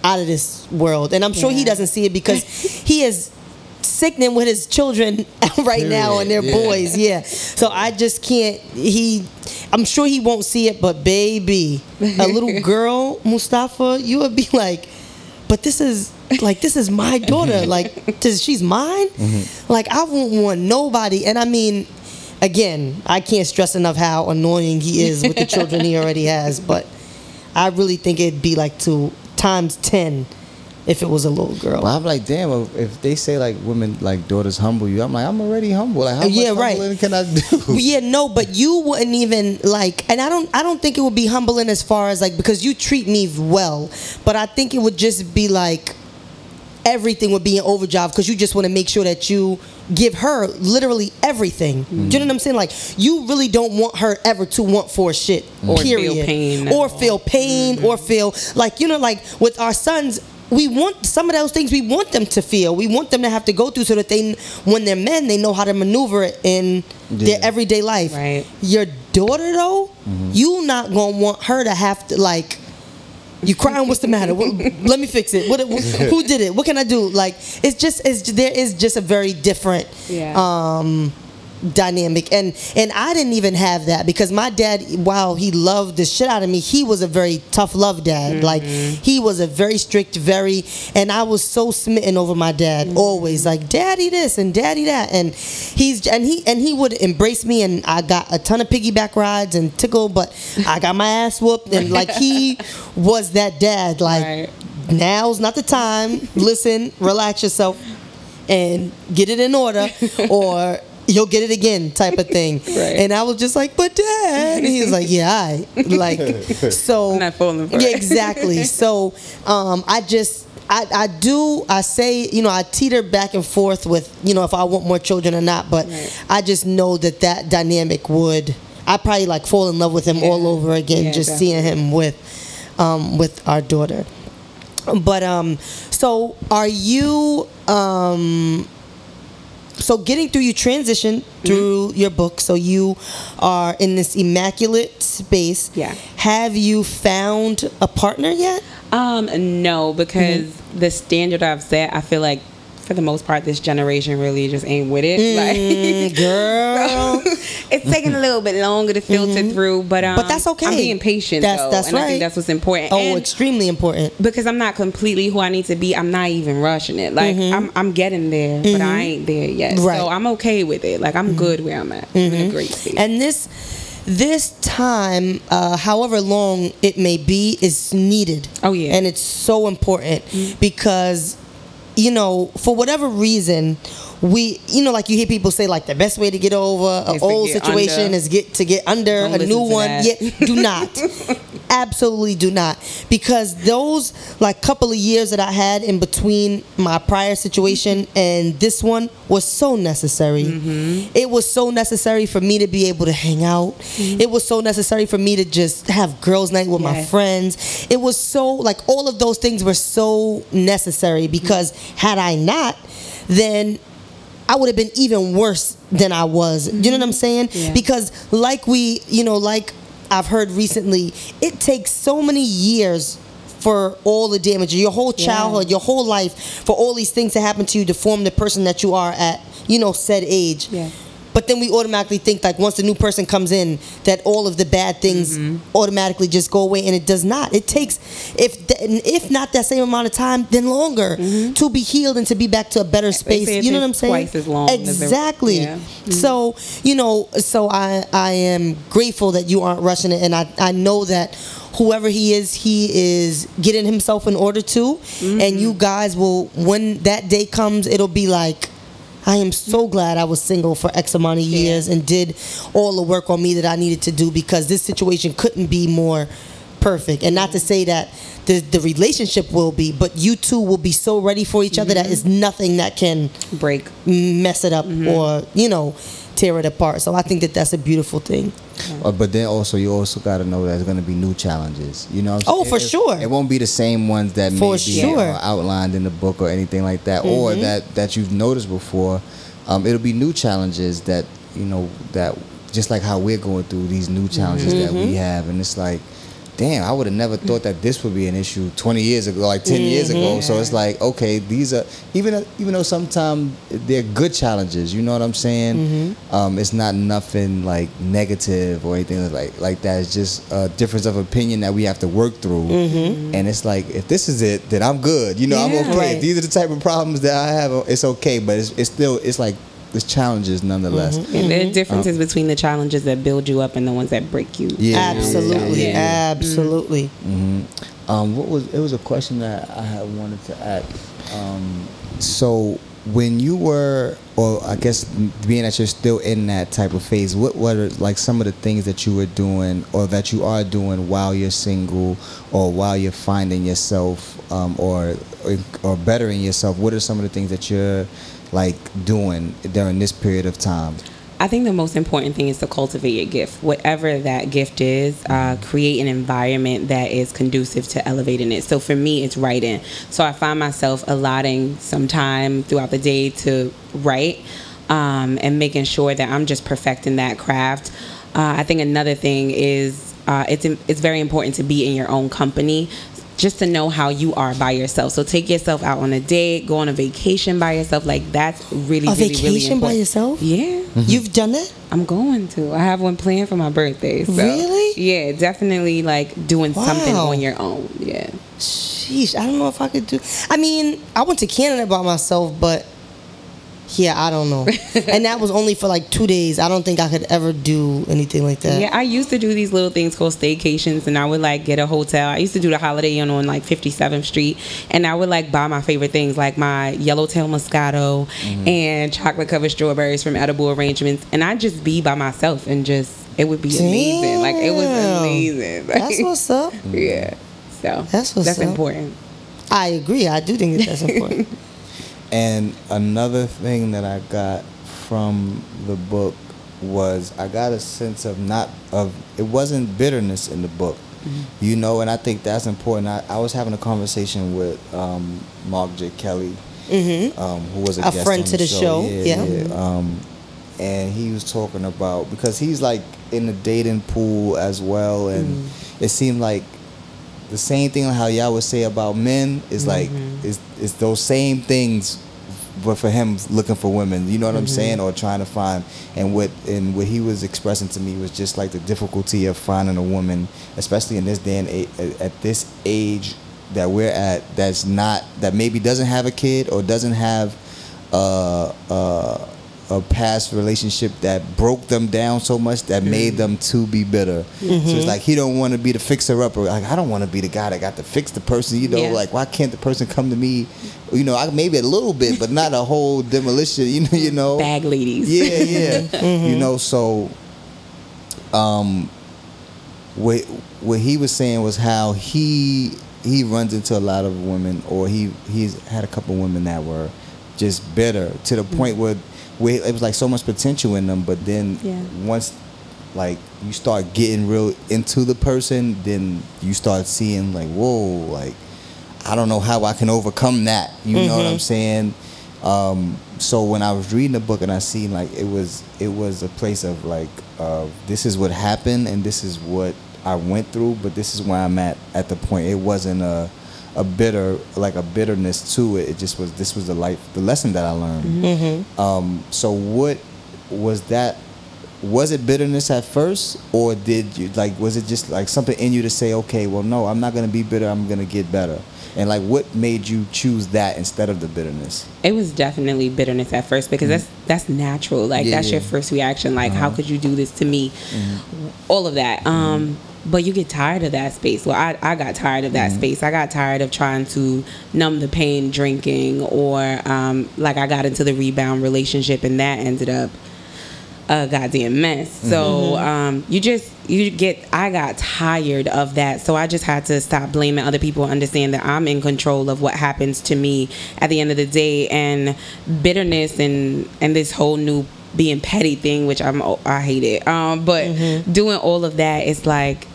out of this world, and I'm sure he doesn't see it because he is sickening with his children right now and their yeah. boys. Yeah. So I just can't. He, I'm sure he won't see it, but baby, a little girl, Mustafa, you would be like, but this is like this is my daughter. Like, this, she's mine. Mm-hmm. Like I won't want nobody. And I mean, again, I can't stress enough how annoying he is with the children he already has. But I really think it'd be like to times ten if it was a little girl. But I'm like, damn, if- if they say like women like daughters humble you, I'm like, I'm already humble. Like, how much Yeah, right. humbling can I do? Yeah, no, but you wouldn't even like, and I don't, I don't think it would be humbling as far as like because you treat me well, but I think it would just be like everything would be an overdrive because you just want to make sure that you give her literally everything. Do you mm. know what I'm saying? Like you really don't want her ever to want for shit. Or feel period. pain Or feel pain. Mm-hmm. Or feel like you know, like with our sons. We want some of those things. We want them to feel. We want them to have to go through so that they, when they're men, they know how to maneuver it in their everyday life. Right. Your daughter though, you not gonna want her to have to like. You crying? What's the matter? What, let me fix it. What, who did it? What can I do? Like it's just it's there is just a very different Yeah. um dynamic. And and I didn't even have that because my dad while he loved the shit out of me he was a very tough love dad. Mm-hmm. Like he was a very strict very and I was so smitten over my dad mm-hmm. always. Like daddy this and daddy that. And he's and he and he would embrace me and I got a ton of piggyback rides and tickle but I got my ass whooped. And like he was that dad. Like Right. now's not the time. Listen relax yourself and get it in order. Or you'll get it again type of thing Right. and i was just like but dad and he was like yeah I like so I'm not falling for yeah it. exactly so um i just I, I do I say you know I teeter back and forth with you know if I want more children or not but Right. I just know that that dynamic would I probably like fall in love with him all over again Yeah, just seeing him with um, with our daughter but um so are you um so getting through you transition through Mm-hmm. your book so you are in this immaculate space Yeah. have you found a partner yet Um, no, because Mm-hmm. the standard I've set, I feel like for the most part, this generation really just ain't with it. Like, girl it's taking a little bit longer to filter through, but um, Mm-hmm. But that's okay. I'm being patient That's- though, that's and I right. think that's what's important. oh And extremely important because I'm not completely who I need to be, I'm not even rushing it. Like I'm, I'm getting there, but I ain't there yet. Mm-hmm. Right. Mm-hmm. So I'm okay with it. Like I'm good where I'm at. I'm in a great state. And this this time, uh, however long it may be, is needed. Oh, yeah. and it's so important because you know for whatever reason we you know like you hear people say like the best way to get over an old situation under. is get to get under Don't a new one. that. yeah do not. Absolutely do not. Because those like couple of years that i had in between my prior situation and this one was so necessary. Mm-hmm. it was so necessary for me to be able to hang out. It was so necessary for me to just have girls night with my friends. It was so like all of those things were so necessary because had i not then I would have been even worse than I was. You know what I'm saying? Yeah. Because like we, you know, like I've heard recently, it takes so many years for all the damage, your whole childhood, your whole life, for all these things to happen to you to form the person that you are at, you know, said age. Yeah. But then we automatically think like once the new person comes in, that all of the bad things Mm-hmm. automatically just go away, and it does not. It takes, if th- if not that same amount of time, then longer to be healed and to be back to a better space. Mm-hmm. You know what I'm saying? twice as long Exactly. yeah. Mm-hmm. So you know, so I I am grateful that you aren't rushing it, and I I know that whoever he is, he is getting himself in order too, Mm-hmm. and you guys will when that day comes, it'll be like. I am so glad I was single for X amount of years and did all the work on me that I needed to do because this situation couldn't be more perfect. And not to say that the the relationship will be, but you two will be so ready for each other that mm-hmm. is nothing that can Break. mess it up mm-hmm. or you know tear it apart. So I think that that's a beautiful thing. Uh, but then also you also got to know that there's going to be new challenges. You know. Oh, saying? for It- sure. It won't be the same ones that may For be sure. Mm-hmm. uh, outlined in the book or anything like that, or that that you've noticed before. Um, it'll be new challenges that you know that just like how we're going through these new challenges that Mm-hmm. we have, and it's like. Damn, I would have never thought that this would be an issue 20 years ago, like 10 years Mm-hmm. ago. So it's like, okay, these are even even though sometimes they're good challenges. You know what I'm saying? Mm-hmm. Um, it's not nothing like negative or anything like like that. It's just a difference of opinion that we have to work through. Mm-hmm. And it's like, if this is it, then I'm good. You know, I'm okay. Right. If these are the type of problems that I have, it's okay. But it's, it's still it's like there's challenges nonetheless. Mm-hmm. And there are differences between the challenges that build you up and the ones that break you. Yeah. Absolutely, Yeah. absolutely. Um, what was it was a question that I had wanted to ask. Um, so when you were, or I guess being that you're still in that type of phase, what what are like some of the things that you were doing or that you are doing while you're single or while you're finding yourself um, or or bettering yourself? What are some of the things that you're like doing during this period of time? I think the most important thing is to cultivate your gift. Whatever that gift is, uh, create an environment that is conducive to elevating it. So for me, it's writing. So I find myself allotting some time throughout the day to write um, and making sure that I'm just perfecting that craft. Uh, I think another thing is uh, it's it's very important to be in your own company just to know how you are by yourself. So take yourself out on a date, go on a vacation by yourself. Like that's really A really really vacation by yourself? Yeah. Mm-hmm. You've done it. I'm going to. I have one planned for my birthday. So, Really? Yeah, definitely like doing something on your own. Yeah. Sheesh, I don't know if I could do. I mean, I went to Canada by myself, but yeah, I don't know. and that was only for like two days. I don't think I could ever do anything like that. Yeah, I used to do these little things called staycations, and I would like get a hotel. I used to do the Holiday Inn on like 57th Street, and I would like buy my favorite things like my Yellowtail Moscato mm-hmm. and chocolate covered strawberries from Edible Arrangements, and I'd just be by myself and just it would be amazing. Like it was Damn. amazing. That's what's up. yeah. So That's what's that's up. important. I agree. I do think that that's important. And another thing that I got from the book was I got a sense of not of it wasn't bitterness in the book, Mm-hmm. you know, and I think that's important. I, I was having a conversation with um, Mark J. Kelly, um, who was a, Mm-hmm. A guest friend on to the show, yeah. Um, and he was talking about because he's like in the dating pool as well, and Mm-hmm. it seemed like the same thing how y'all would say about men is like Mm-hmm. is is those same things but for him looking for women you know what i'm saying or trying to find and what and what he was expressing to me was just like the difficulty of finding a woman especially in this day and age at this age that we're at that's not that maybe doesn't have a kid or doesn't have uh uh a past relationship that broke them down so much that made them to be bitter. So it's mm-hmm. like he don't want to be the fixer upper. Like I don't want to be the guy that got to fix the person. You know, Yeah. like why can't the person come to me? You know, I, maybe a little bit, but not a whole demolition. You know, you know. Bag ladies. Yeah, yeah. Mm-hmm. You know, so um what what he was saying was how he he runs into a lot of women or he he's had a couple women that were just bitter to the point mm-hmm. where where it was like so much potential in them but then Yeah. once like you start getting real into the person then you start seeing like whoa like I don't know how I can overcome that. You know what I'm saying? Um, so when I was reading the book and I seen like it was it was a place of like uh, this is what happened and this is what I went through, but this is where I'm at at the point. It wasn't a a bitter like a bitterness to it. It just was this was the life the lesson that I learned. Mm-hmm. Um, so what was that? Was it bitterness at first, or did you like? Was it just like something in you to say, okay, well, no, I'm not gonna be bitter. I'm gonna get better. And like, what made you choose that instead of the bitterness? It was definitely bitterness at first because that's that's natural. Like. Yeah, that's your yeah. Uh-huh. first reaction. Like how could you do this to me? Mm-hmm. All of that. Um, but you get tired of that space. Well, I, I got tired of Mm-hmm. that space. I got tired of trying to numb the pain drinking or um, like I got into the rebound relationship and that ended up a goddamn mess. So um, you just you get I got tired of that. So I just had to stop blaming other people understand that I'm in control of what happens to me at the end of the day and bitterness and and this whole new being petty thing which I'm I hate it. Um, but doing all of that is like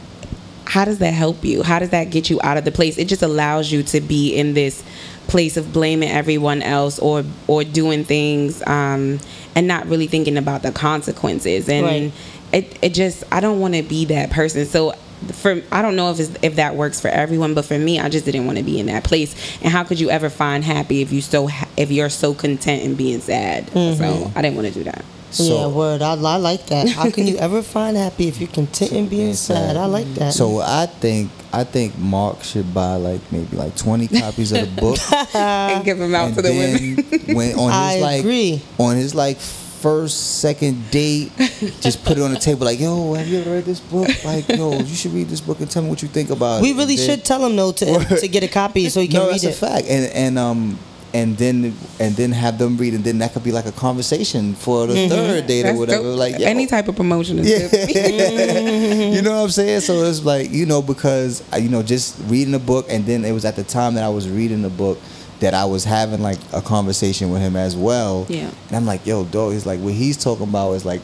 how does that help you? How does that get you out of the place? It just allows you to be in this place of blaming everyone else or or doing things um, and not really thinking about the consequences. And Right. it it just I don't want to be that person. So for I don't know if it's, if that works for everyone, but for me, I just didn't want to be in that place. And how could you ever find happy if you so if you're so content in being sad? Mm-hmm. So I didn't want to do that. Yeah, word. I, I like that. How can you ever find happy if you're content in being being sad. sad? I like that. So I think I think Mark should buy like maybe like twenty copies of the book. and give them out and to the women. when on his I like agree. on his like first second date, just put it on the table like, yo, have you ever read this book? Like, yo, you should read this book and tell me what you think about we it. We really then- should tell him though to to get a copy so he can no, read that's it. a fact. And and um and then and then have them read, and then that could be like a conversation for the mm-hmm. third date or whatever. dope. Like yo, any type of promotion is Yeah. good. you know what I'm saying? So it's like, you know, because, uh, you know, just reading the book, and then it was at the time that I was reading the book that I was having like a conversation with him as well. Yeah. And I'm like, yo, dog, he's like, what he's talking about is like,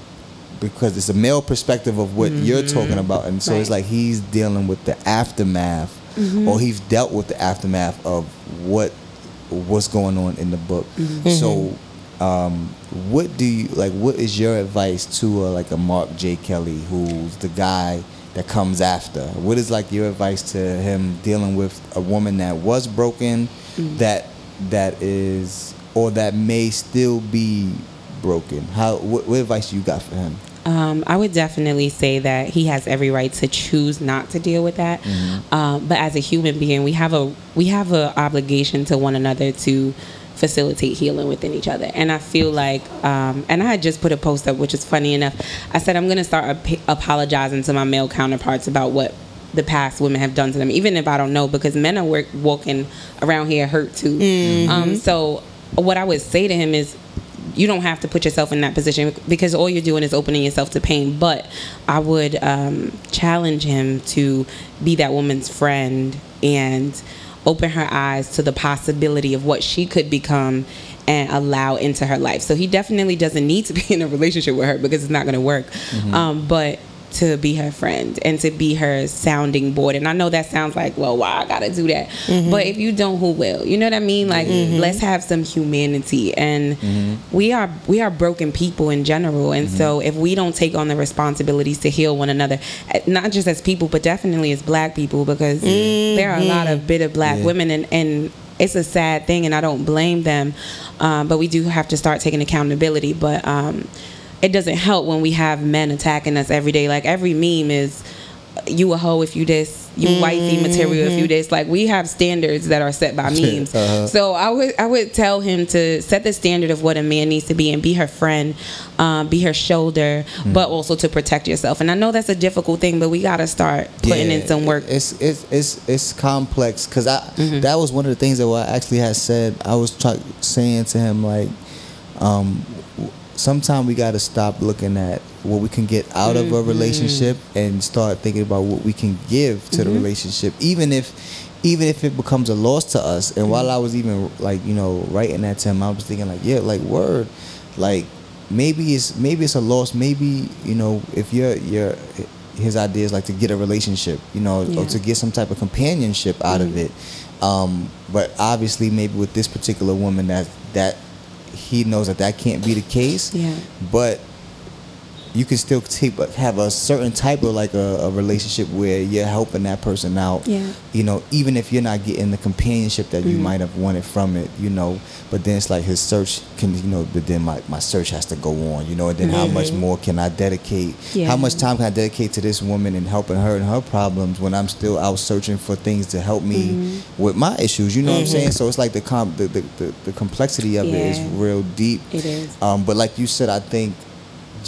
because it's a male perspective of what you're mm-hmm. talking about. And so it's like he's dealing with the aftermath, mm-hmm. or he's dealt with the aftermath of what what's going on in the book. So, um, what do you like? What is your advice to uh, like a Mark J. Kelly, who's the guy that comes after? What is like your advice to him dealing with a woman that was broken, that that is, or that may still be broken? How? What, what advice you got for him? Um, I would definitely say that he has every right to choose not to deal with that. Um, but as a human being, we have a we have an obligation to one another to facilitate healing within each other. And I feel like, um, and I had just put a post up, which is funny enough. I said I'm going to start ap- apologizing to my male counterparts about what the past women have done to them, even if I don't know, because men are work, walking around here hurt too. Um, so what I would say to him is you don't have to put yourself in that position because all you're doing is opening yourself to pain. But I would um, challenge him to be that woman's friend and open her eyes to the possibility of what she could become and allow into her life. So he definitely doesn't need to be in a relationship with her because it's not going to work. Um, but to be her friend and to be her sounding board. And I know that sounds like, well, why I gotta do that? Mm-hmm. But if you don't, who will? You know what I mean? Like, mm-hmm. Mm-hmm. let's have some humanity. And we are we are broken people in general. And so if we don't take on the responsibilities to heal one another, not just as people, but definitely as black people, because there are a lot of bitter black Yeah. women and and it's a sad thing and I don't blame them. Um, but we do have to start taking accountability. But um, it doesn't help when we have men attacking us every day. Like every meme is you a hoe if you this, you wifey material if you this. Like we have standards that are set by memes. Uh-huh. So I would I would tell him to set the standard of what a man needs to be and be her friend, um, be her shoulder, but also to protect yourself. And I know that's a difficult thing, but we gotta start putting in some work. It's it's it's it's complex because I Mm-hmm. that was one of the things that I actually had said. I was try, saying to him like, um, sometimes we got to stop looking at what we can get out of Mm-hmm. a relationship and start thinking about what we can give to Mm-hmm. the relationship, even if. Even if it becomes a loss to us, and Mm-hmm. while I was even like you know writing that to him, I was thinking like, yeah, like word, like maybe it's maybe it's a loss. Maybe you know if you're you're his idea is like to get a relationship, you know, Yeah. or to get some type of companionship out of it. Um, but obviously, maybe with this particular woman, that that he knows that that can't be the case. Yeah. But you can still take, have a certain type of like a, a relationship where you're helping that person out. Yeah. You know, even if you're not getting the companionship that you Mm-hmm. might have wanted from it, you know. But then it's like his search can, you know, but then my, my search has to go on, you know. And then how much more can I dedicate? Mm-hmm. Yeah. How much time can I dedicate to this woman and helping her and her problems when I'm still out searching for things to help me Mm-hmm. with my issues? You know what I'm saying? So it's like the com the, the, the, the complexity of it is real deep. It is. Um, but like you said, I think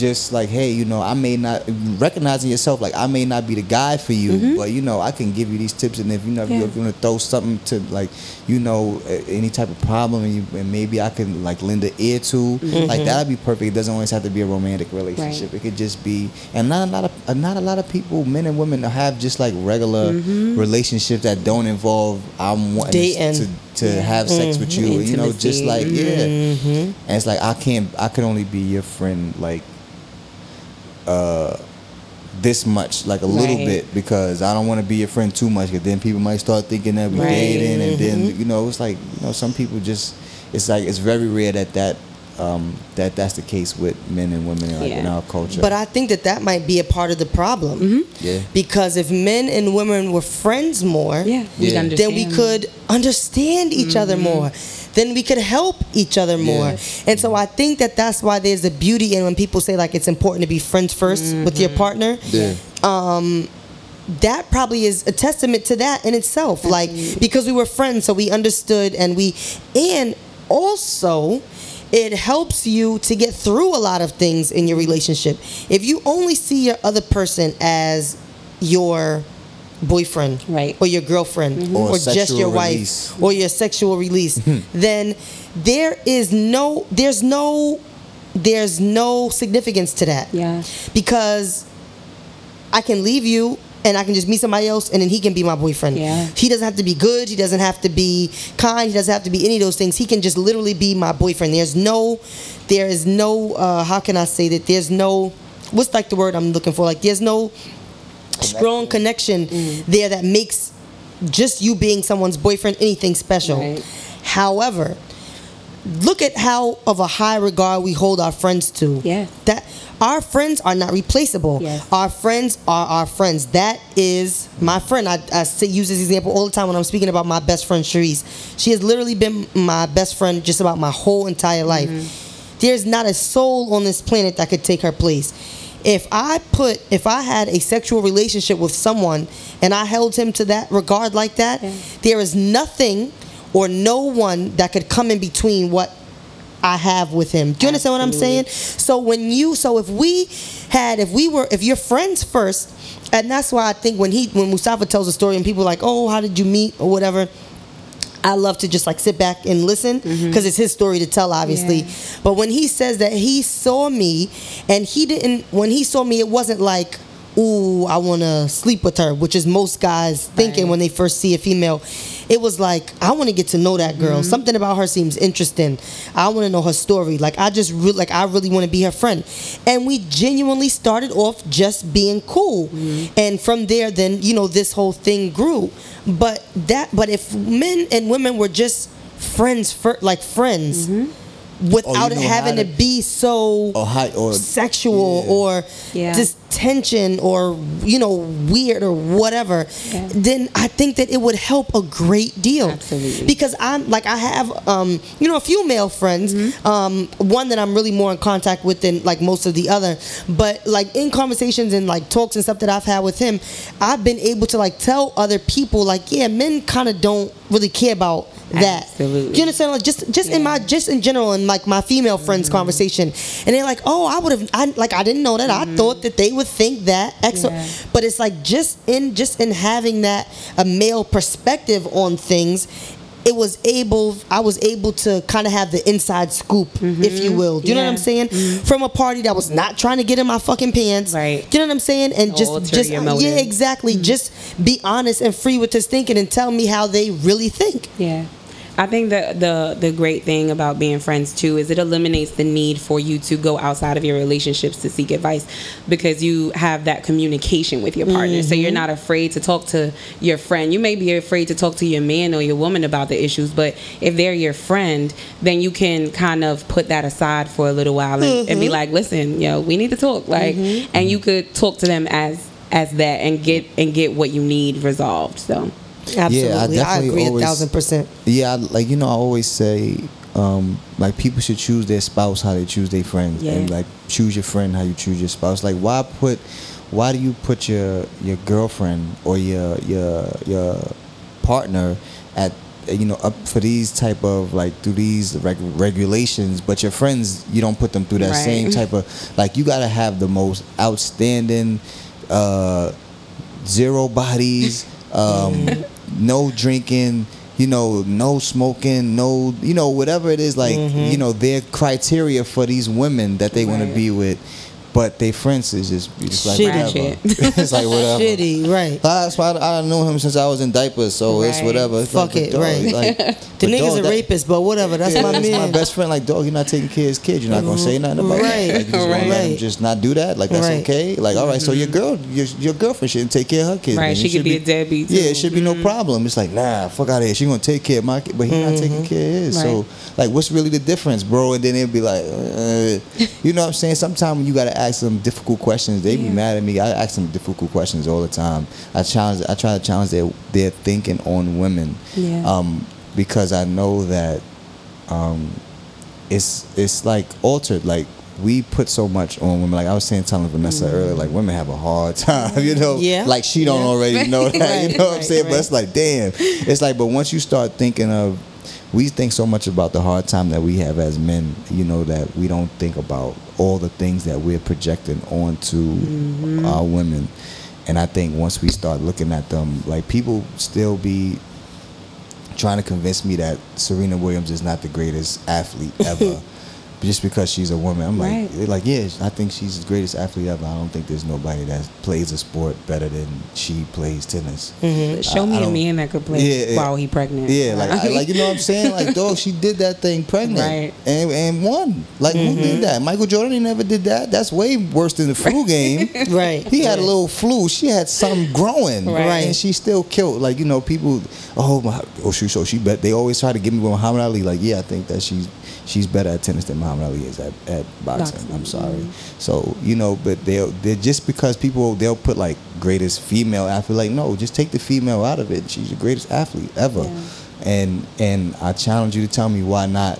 just like, hey, you know, I may not recognizing yourself, like I may not be the guy for you, but you know, I can give you these tips, and if you know, if Mm-hmm. Yeah. you're gonna throw something to like, you know, any type of problem, and, you, and maybe I can like lend an ear to, Mm-hmm. like that'd be perfect. It doesn't always have to be a romantic relationship. It could just be, and not a lot of uh, not a lot of people, men and women, have just like regular Mm-hmm. relationships that don't involve I'm wanting Dating. to to have sex with you, you know, just like yeah, Mm-hmm. and it's like I can't, I could only be your friend like uh this much, like a little bit, because I don't want to be your friend too much, because then people might start thinking that we're Right. dating, and Mm-hmm. then you know, it's like you know, some people just, it's like it's very rare that that um that that's the case with men and women like in our culture. But I think that that might be a part of the problem. Mm-hmm. yeah, Because if men and women were friends more, Yeah. Yeah. then we could understand each other Mm-hmm. more. Then we could help each other more. Yeah. And so I think that that's why there's a beauty in when people say like it's important to be friends 1st with your Mm-hmm. partner. yeah, That probably is a testament to that in itself. Like because we were friends, so we understood and we and also it helps you to get through a lot of things in your relationship. If you only see your other person as your boyfriend Right. or your girlfriend Or or, just sexual your release. wife or your sexual release, then there is no there's no there's no significance to that. Yeah. Because I can leave you and I can just meet somebody else and then he can be my boyfriend. Yeah. He doesn't have to be good, he doesn't have to be kind, he doesn't have to be any of those things. He can just literally be my boyfriend. There's no there is no uh how can I say that there's no what's like the word I'm looking for? Like there's no strong connection mm. there that makes just you being someone's boyfriend anything special. Right. However, look at how of a high regard we hold our friends to. Yeah. That our friends are not replaceable. Yes. Our friends are our friends. That is my friend. I, I say, use this example all the time when I'm speaking about my best friend Cherise. She has literally been my best friend just about my whole entire life. Mm-hmm. There's not a soul on this planet that could take her place. If I put, if I had a sexual relationship with someone and I held him to that regard like that, Yeah. there is nothing or no one that could come in between what I have with him. Do you understand what I'm saying? So when you, so if we had, if we were, if you're friends first, and that's why I think when he, when Mustafa tells a story and people are like, oh, how did you meet or whatever. I love to just like sit back and listen mm-hmm. because it's his story to tell, obviously. Yeah. But when he says that he saw me and he didn't, when he saw me, it wasn't like, ooh, I want to sleep with her, which is most guys thinking Right. when they first see a female. It was like, I want to get to know that girl. Mm-hmm. Something about her seems interesting. I want to know her story. Like, I just really, like, I really want to be her friend. And we genuinely started off just being cool. Mm-hmm. And from there, then, you know, this whole thing grew. But that, but if men and women were just friends, for, like friends, mm-hmm. without oh, it know having to to- be so oh, or high or sexual Yeah. or Yeah. just tension or you know weird or whatever Yeah. then i think that it would help a great deal. Absolutely. because i'm like i have um you know a few male friends Mm-hmm. um one that i'm really more in contact with than like most of the other. But like in conversations and like talks and stuff that i've had with him i've been able to like tell other people like yeah men kind of don't really care about that. Absolutely. Do you understand? Like just just in my just in general in like my female friends conversation. And they're like oh i would have I, like i didn't know that. I thought that they would think that Yeah. but it's like just in just in having that a male perspective on things it was able i was able to kind of have the inside scoop if you will. Do you know what i'm Yeah. saying? From a party that was not trying to get in my fucking pants. Right. do you know what i'm saying? And just just yeah exactly. Just be honest and free with his thinking and tell me how they really think. Yeah. I think that the the great thing about being friends too is it eliminates the need for you to go outside of your relationships to seek advice because you have that communication with your partner. So you're mm-hmm. not afraid to talk to your friend. You may be afraid to talk to your man or your woman about the issues, but if they're your friend, then you can kind of put that aside for a little while and, and be mm-hmm. like, "Listen, yo, we need to talk." Like, mm-hmm. and you could talk to them as as that and get and get what you need resolved. So. Absolutely, I, definitely agree always- a thousand percent. Yeah, I- like you know, I always say, um, like people should choose their spouse how they choose their friends, Yeah. and like choose your friend how you choose your spouse. Like, why put, why do you put your your girlfriend or your your your partner at you know up for these type of like through these reg- regulations, but your friends you don't put them through that Right. same type of like you gotta have the most outstanding. uh zero bodies, um, no drinking, you know, no smoking, no, you know, whatever it is, like, you know, their criteria for these women that they want to be with. But they friends is just, just like Shitty. whatever. it's like whatever. Shitty, right? Ah, That's why I, I know him since I was in diapers, so it's whatever. It's Fuck like, it, dog, right. Like, The nigga's dog, a that- rapist, but whatever. That's yeah, my man. my best friend. Like, dog, you're not taking care of his kids. You're not gonna say nothing about it. Right. that. Like, you just gonna let him Right. just not do that. Like, that's Right. okay. Like, all right, so your girl, your, your girlfriend shouldn't take care of her kids. Right, then. she could should be a deadbeat, Yeah, it should be no problem. It's like, nah, fuck out of here. She gonna take care of my kid, but he not taking care of his. So, like, what's really the difference, bro? And then it'd be like, uh, you know what I'm saying? Sometimes you gotta ask them difficult questions. They be mad at me. I ask them difficult questions all the time. I challenge. I try to challenge their their thinking on women. Yeah. Um, because I know that um, it's it's like altered. Like we put so much on women. Like I was saying, telling Vanessa earlier, like women have a hard time. You know, Yeah. like she don't Yeah. already know that. Right, you know what I'm right, saying? But it's like, damn. It's like, but once you start thinking of, we think so much about the hard time that we have as men. You know that we don't think about all the things that we're projecting onto Mm-hmm. our women. And I think once we start looking at them, like people still be trying to convince me that Serena Williams is not the greatest athlete ever. Just because she's a woman, I'm like, Right. like, yeah, I think she's the greatest athlete ever. I don't think there's nobody that plays a sport better than she plays tennis. Mm-hmm. Show I- me I a man that could play Yeah, while he pregnant. Yeah, like, I, like you know what I'm saying? Like, dog, she did that thing pregnant Right. and and won. Like, who did mm-hmm. that? Michael Jordan he never did that. That's way worse than the flu game. Right. He had a little flu. She had something growing, Right. And she still killed. Like you know, people. Oh my. Oh, she. So she bet. They always try to give me Muhammad Ali. Like, yeah, I think that she's she's better at tennis than Muhammad Ali is at, at boxing. Boxing, I'm sorry. So you know, but they'll they're just because people they'll put like greatest female athlete. Like, no, just take the female out of it. She's the greatest athlete ever. Yeah. And and I challenge you to tell me why not.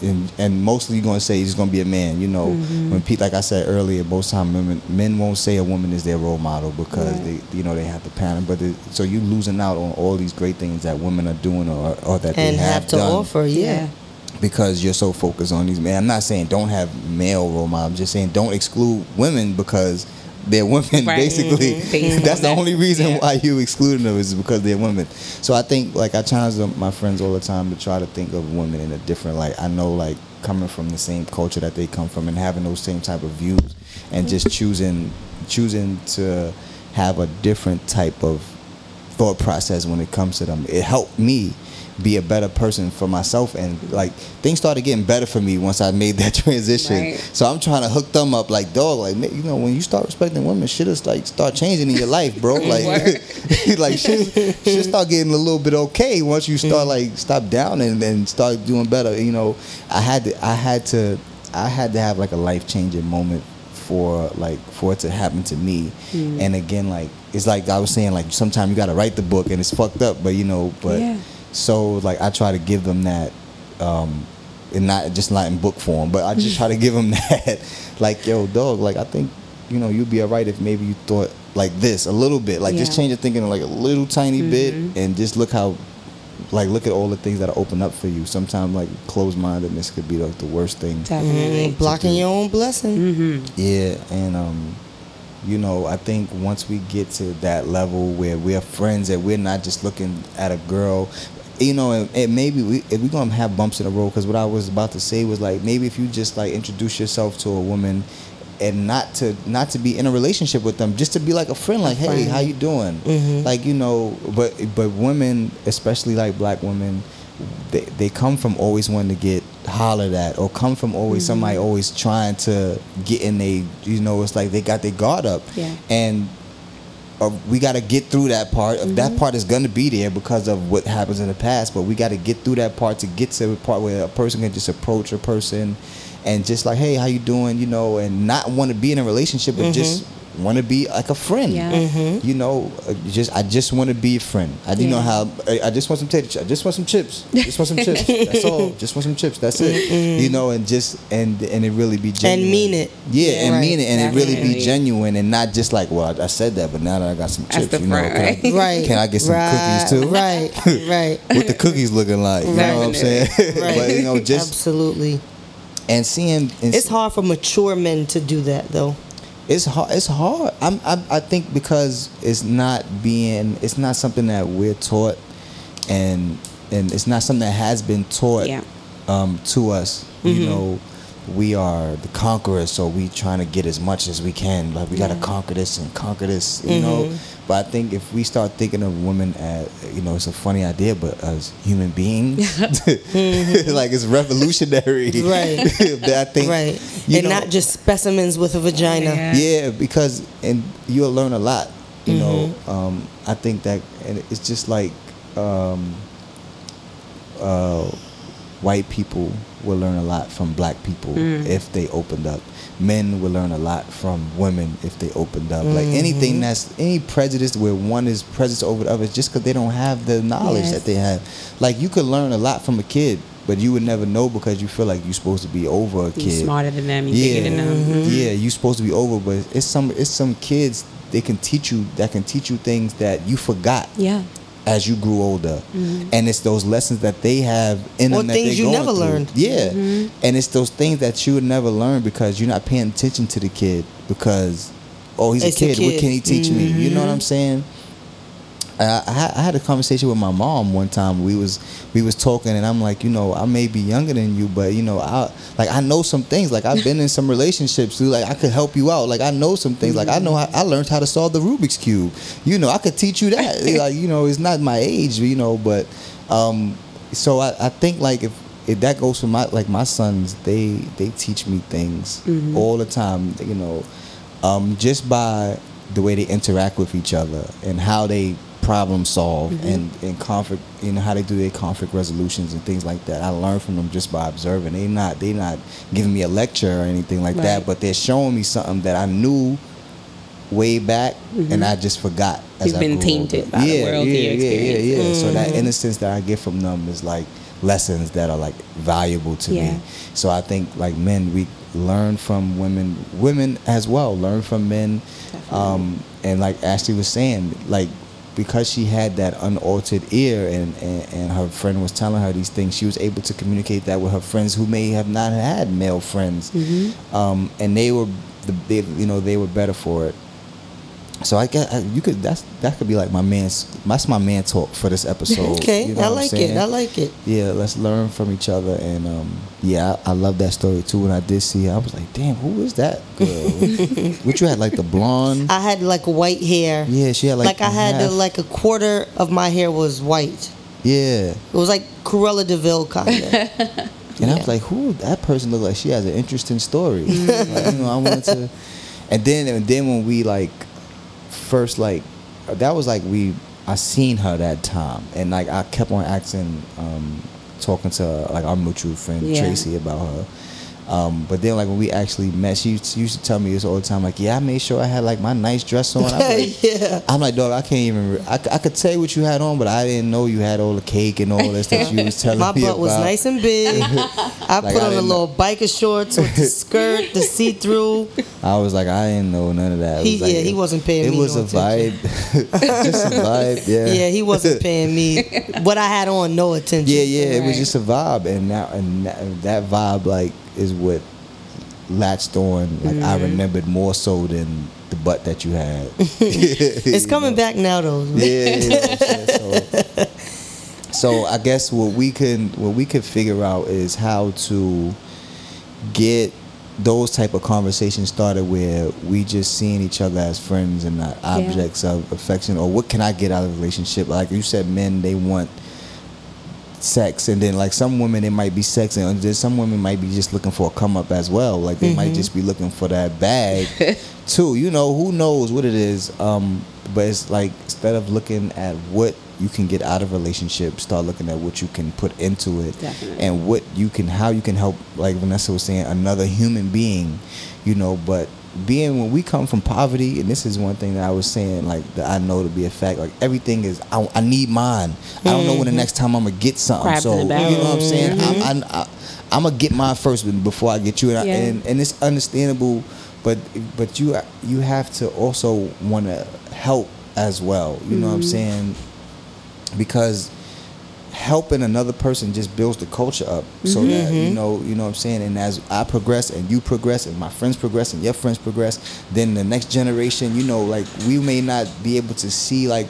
And, and mostly you're gonna say he's gonna be a man. You know, mm-hmm. when Pete, like I said earlier, most time women men won't say a woman is their role model because Right. they, you know, they have to pattern. But it, so you losing out on all these great things that women are doing or, or that and they have, have, to done offer. Yeah. Yeah. Because you're so focused on these men. I'm not saying don't have male role models. I'm just saying don't exclude women because they're women. Right. Basically, Mhm. That's the only reason Yeah. why you excluding them is because they're women. So I think like I challenge my friends all the time to try to think of women in a different light. I know like coming from the same culture that they come from and having those same type of views and just choosing choosing to have a different type of thought process when it comes to them. It helped me be a better person for myself. And like things started getting better for me once I made that transition. Right. So I'm trying to hook them up like dog like you know when you start respecting women shit is like start changing in your life bro. Like like shit shit start getting a little bit okay once you start mm. like stop down and then start doing better. You know I had to I had to I had to have like a life changing moment for like for it to happen to me. Mm. And again like it's like I was saying like sometimes you got to write the book and it's fucked up but you know but Yeah. So like I try to give them that um and not just not in book form but I just try to give them that like yo dog like I think you know you'd be alright if maybe you thought like this a little bit like just change your thinking like a little tiny bit and just look how like look at all the things that are open up for you sometimes like closed mindedness could be like the worst thing Definitely. Blocking your own blessing. Mm-hmm. yeah, and um, you know, I think once we get to that level where we're friends and we're not just looking at a girl, you know, and, and maybe we if we're gonna have bumps in the road, because what I was about to say was like maybe if you just like introduce yourself to a woman. And not to not to be in a relationship with them, just to be like a friend, like, hey, how you doing? Mm-hmm. Like you know, but but women, especially like black women, they, they come from always wanting to get hollered at or come from always mm-hmm. somebody always trying to get in they you know it's like they got their guard up Yeah. and uh, we got to get through that part. Mm-hmm. that part is going to be there because of what happens in the past but we got to get through that part to get to the part where a person can just approach a person and just like hey how you doing? You know and not want to be in a relationship but just want to be like a friend Yeah. you know uh, just i just want to be a friend i do know Yeah. how I, I just want some tater chips i just want some chips just want some chips that's all just want some chips that's it you know and just and and it really be genuine and mean it. yeah and Right. mean it and it really be Definitely. genuine and not just like well i said that but now that i got some That's chips the you know front, can, right? I, Right. can I get some right, cookies too Right, right. what the cookies looking like you know what i'm saying Right. but you know just Absolutely. and seeing and It's hard for mature men to do that, though. It's hard it's hard. I'm, I, I think because it's not being it's not something that we're taught and and it's not something that has been taught Yeah. um, to us. You know we are the conquerors so we trying to get as much as we can. Like we got to conquer this and conquer this you know but i think if we start thinking of women as you know it's a funny idea but as human beings like it's revolutionary Right. that i think Right. you and know- not just specimens with a vagina. Yeah. yeah because and you'll learn a lot you know Mm-hmm. um, i think that and it's just like um, uh, white people will learn a lot from black people Mm. if they opened up men will learn a lot from women if they opened up like Mm-hmm. anything that's any prejudice where one is prejudiced over the other is just because they don't have the knowledge Yes. that they have like you could learn a lot from a kid but you would never know because you feel like you're supposed to be over a kid smarter than them. You yeah, bigger than them. Mm-hmm. yeah, you're supposed to be over, but it's some it's some kids they can teach you that can teach you things that you forgot Yeah. As you grew older, mm-hmm. and it's those lessons that they have in Or them that things you never through. learned. Yeah, mm-hmm. and it's those things that you would never learn because you're not paying attention to the kid because oh he's a a kid. What can he teach me? You know what I'm mm-hmm. saying? I, I had- a conversation with my mom one time. We was we was talking, and I'm like, you know, I may be younger than you, but you know, I like I know some things. Like I've been in some relationships, dude. Like I could help you out. Like I know some things. Like I know how, I learned how to solve the Rubik's cube. You know, I could teach you that. like you know, it's not my age, you know, but um, so I, I think like if if that goes for my like my sons, they they teach me things all the time. You know, um, just by the way they interact with each other and how they problem solve mm-hmm. and, and conflict you know how they do their conflict resolutions and things like that. I learn from them just by observing. They not they not giving me a lecture or anything like that but they're showing me something that i knew way back mm-hmm. and i just forgot as You've I been tainted older. by the world yeah, yeah, yeah, yeah. experiences. so that mm. innocence that i get from them is like lessons that are like valuable to Yeah. me so I think like men, we learn from women, women as well. Learn from men, um, and like Ashley was saying, like because she had that unaltered ear and, and and her friend was telling her these things, she was able to communicate that with her friends who may have not had male friends, um, and they were the they, you know they were better for it. So I guess you could that's that could be like my man's that's my man talk for this episode. Okay, you know I like it. I like it. yeah, let's learn from each other. And um, yeah, I, I love that story too. When I did see it, I was like, damn, who is that girl? what you had like the blonde? I had like white hair. yeah, she had like Like, I had half- like a quarter of my hair was white. yeah. It was like Cruella de Vil kind of. And I was like, who? That person looked like she has an interesting story. like, you know, I wanted to. And then and then when we like first like that was like we I seen her that time and like I kept on asking um talking to like our mutual friend Yeah. Tracy about her. Um, but then, like when we actually met, she used to tell me this all the time. Like, yeah, I made sure I had like my nice dress on. I'm like, yeah. I'm like, dog, I can't even. Re- I, I could tell you what you had on, but I didn't know you had all the cake and all this that you was telling My me My butt was nice and big. I Like, put I on a little biker shorts with the skirt, the see through. I was like, I didn't know none of that. He- like- yeah, he wasn't paying me. It me was no a vibe, just a vibe. Yeah. Yeah, he wasn't paying me what I had on no attention. Yeah, yeah. It was just a vibe, and now and that, that vibe like is what latched on. Like I Mm-hmm. remembered more so than the butt that you had. It's coming back now though. Yeah. you know what I'm saying? so, so I guess what we can what we could figure out is how to get those type of conversations started where we just seeing each other as friends and not objects of affection or what can I get out of a relationship like you said men they want sex and then like some women it might be sex and some women might be just looking for a come up as well. Like they might just be looking for that bag too. You know who knows what it is um but it's like instead of looking at what you can get out of relationship start looking at what you can put into it Definitely. and what you can how you can help like vanessa was saying another human being you know but being when we come from poverty and this is one thing that i was saying like that i know to be a fact like everything is i, I need mine. I don't know when the next time i'm gonna get something. In so you know what i'm saying? I'm, I'm, I, I'm gonna get mine first before i get you and, I, and and it's understandable but but you you have to also want to help as well you know what i'm saying? Because helping another person just builds the culture up so that you mm-hmm. know you know what I'm saying? And as I progress and you progress and my friends progress and your friends progress then the next generation you know like we may not be able to see like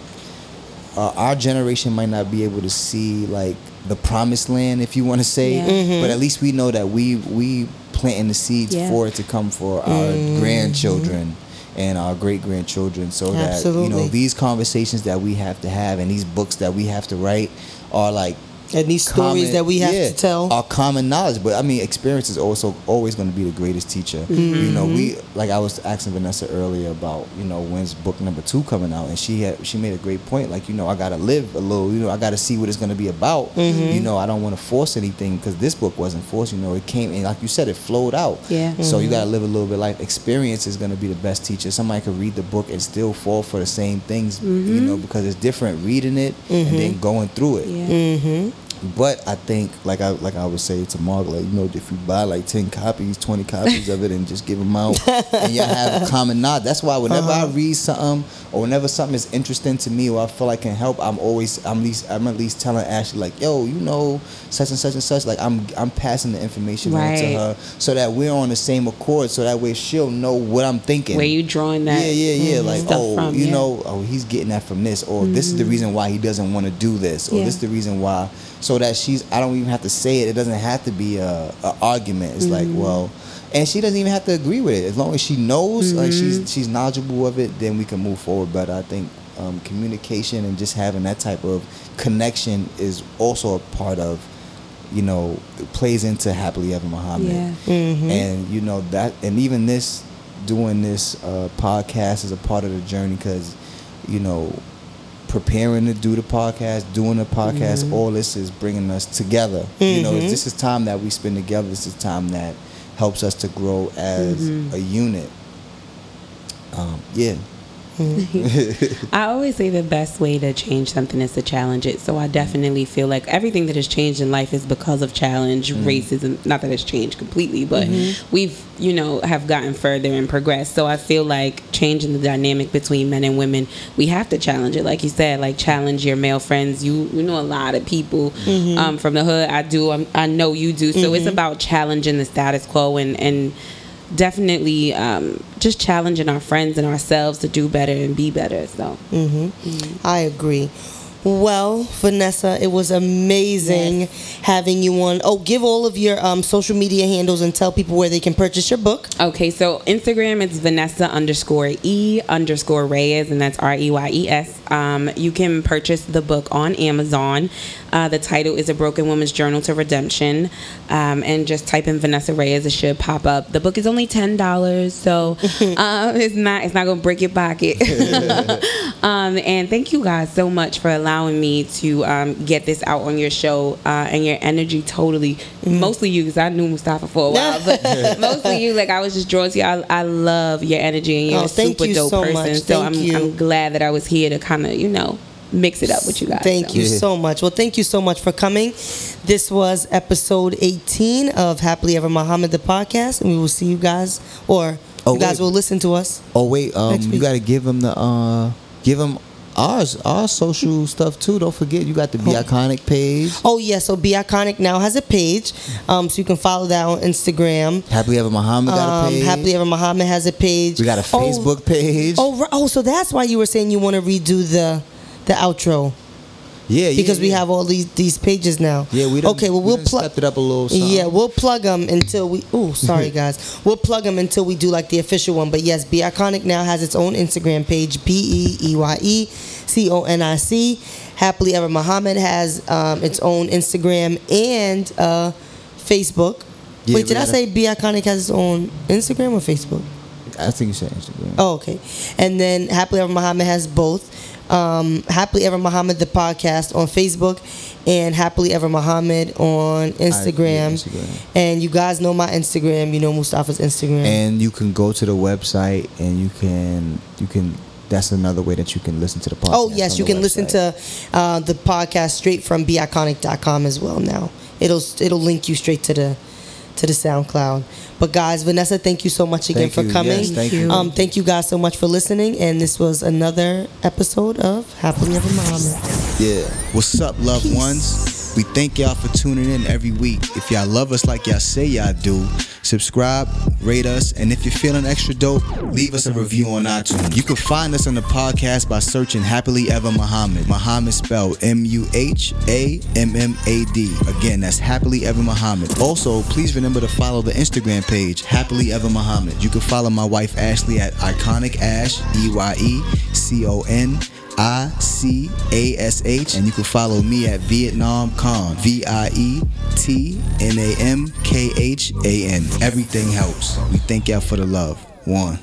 uh, our generation might not be able to see like the promised land if you want to say. Yeah. but mm-hmm. at least we know that we we planting the seeds Yeah. for it to come for our mm-hmm. grandchildren and our great grandchildren so that you know these conversations that we have to have and these books that we have to write are like And these stories that we have yeah, to tell. are common knowledge. But I mean, experience is also always going to be the greatest teacher. You mm-hmm. know, we like I was asking Vanessa earlier about you know when's book number two coming out, and she had she made a great point. Like you know, I got to live a little. You know, I got to see what it's going to be about. Mm-hmm. You know, I don't want to force anything because this book wasn't forced. You know, it came and like you said, it flowed out. Yeah. So you mm-hmm. got to live a little bit life. Experience is going to be the best teacher. Somebody could read the book and still fall for the same things. You know, because it's different reading it and then going through it. Yeah. But I think, like I like I would say to Margaret, you know, if you buy like ten copies, twenty copies of it, and just give them out, and y'all have a common knowledge. That's why whenever I uh-huh. read something, or whenever something is interesting to me, or I feel like can help, I'm always I'm at least I'm at least telling Ashley like, yo, you know, such and such and such. Like I'm I'm passing the information on to her, so that we're on the same accord, so that way she'll know what I'm thinking. Where you drawing that? Yeah, yeah, yeah. Like, stuff oh, from, you yeah. know, oh, he's getting that from this, or this is the mm-hmm. reason why he doesn't want to do this, or Yeah. this is the reason why. So that she's, I don't even have to say it. It doesn't have to be a, a argument. It's like, well, and she doesn't even have to agree with it. As long as she knows, like she's she's knowledgeable of it, then we can move forward. But I think um, communication and just having that type of connection is also a part of, you know, it plays into happily ever Muhammad Yeah. and you know that and even this doing this uh, podcast is a part of the journey because you know preparing to do the podcast doing the podcast mm-hmm. all this is bringing us together. You know mm-hmm. this is time that we spend together. This is time that helps us to grow as mm-hmm. a unit. Um, yeah I always say the best way to change something is to challenge it. So I definitely feel like everything that has changed in life is because of challenge, mm. racism. Not that it's changed completely, but mm-hmm. we've, you know, have gotten further and progressed. So I feel like changing the dynamic between men and women, we have to challenge it. Like you said, like challenge your male friends. You you know a lot of people mm-hmm. um, from the hood. I do. I'm, I know you do. So it's mm-hmm. about challenging the status quo and and definitely um, just challenging our friends and ourselves to do better and be better. So mm-hmm I agree. Well, Vanessa, it was amazing having you on. Oh, give all of your um, social media handles and tell people where they can purchase your book. Okay, so Instagram it's Vanessa underscore E underscore Reyes, and that's R E Y E S. Um, you can purchase the book on Amazon. Uh, the title is A Broken Woman's Journal to Redemption. Um, and just type in Vanessa Reyes, it should pop up. The book is only ten dollars, so um, it's not it's not gonna break your pocket. um, and thank you guys so much for allowing me to um, get this out on your show uh, and your energy totally mostly you because i knew mustafa for a while but mostly you like i was just drawn to you i, I love your energy and you're Oh, a super you dope so person much. so Thank I'm. I'm glad that i was here to kind of you know mix it up with you guys Thank so. you so much. Well, thank you so much for coming. This was episode 18 of Happily Ever Muhammad, the podcast, and we will see you guys, or Oh, you guys wait. will listen to us. oh wait um, you got to give them the uh, give them ours our social stuff too don't forget you got the be iconic page Oh, yeah, so Be Eyeconic now has a page, um, so you can follow that on Instagram. happily ever Muhammad got a Um, page Happily Ever Muhammad has a page. we got a Oh, Facebook page Oh, oh, so that's why you were saying you want to redo the the outro yeah, yeah because we yeah. have all these these pages now. Yeah, we done, okay. Well, we we'll done plug. it up a little. Something. Yeah, we'll plug them until we. Oh, sorry guys. We'll plug them until we do like the official one. But yes, Be Eyeconic now has its own Instagram page. B E E Y E C O N I C Happily Ever Muhammad has um, its own Instagram and uh, Facebook. Yeah, Wait, did I say Be Eyeconic has its own Instagram or Facebook? I think you said Instagram. Oh, okay. And then Happily Ever Muhammad has both. Um, Happily Ever Muhammad, the podcast on Facebook, and Happily Ever Muhammad on Instagram. Instagram. And you guys know my Instagram. You know Mustafa's Instagram. And you can go to the website and you can you can. That's another way that you can listen to the podcast. oh yes, you can listen to uh, the podcast straight from beiconic.com as well. Now it'll it'll link you straight to the to the SoundCloud. But guys, Vanessa, thank you so much again Thank for you. coming. Yes, thank you. Um, thank you guys so much for listening. And this was another episode of Happily Ever Muhammad. Yeah. What's up, loved Peace. ones? We thank y'all for tuning in every week. If y'all love us like y'all say y'all do, subscribe, rate us, and if you're feeling extra dope, leave us a review on iTunes. You can find us on the podcast by searching Happily Ever Muhammad. Muhammad spelled M U H A M M A D. Again, that's Happily Ever Muhammad. Also, please remember to follow the Instagram page, Happily Ever Muhammad. You can follow my wife Ashley at Eyeconic Ash, E Y E C O N. I C A S H, and you can follow me at Vietnam Khan, V I E T N A M K H A N. Everything helps. We thank y'all for the love. One.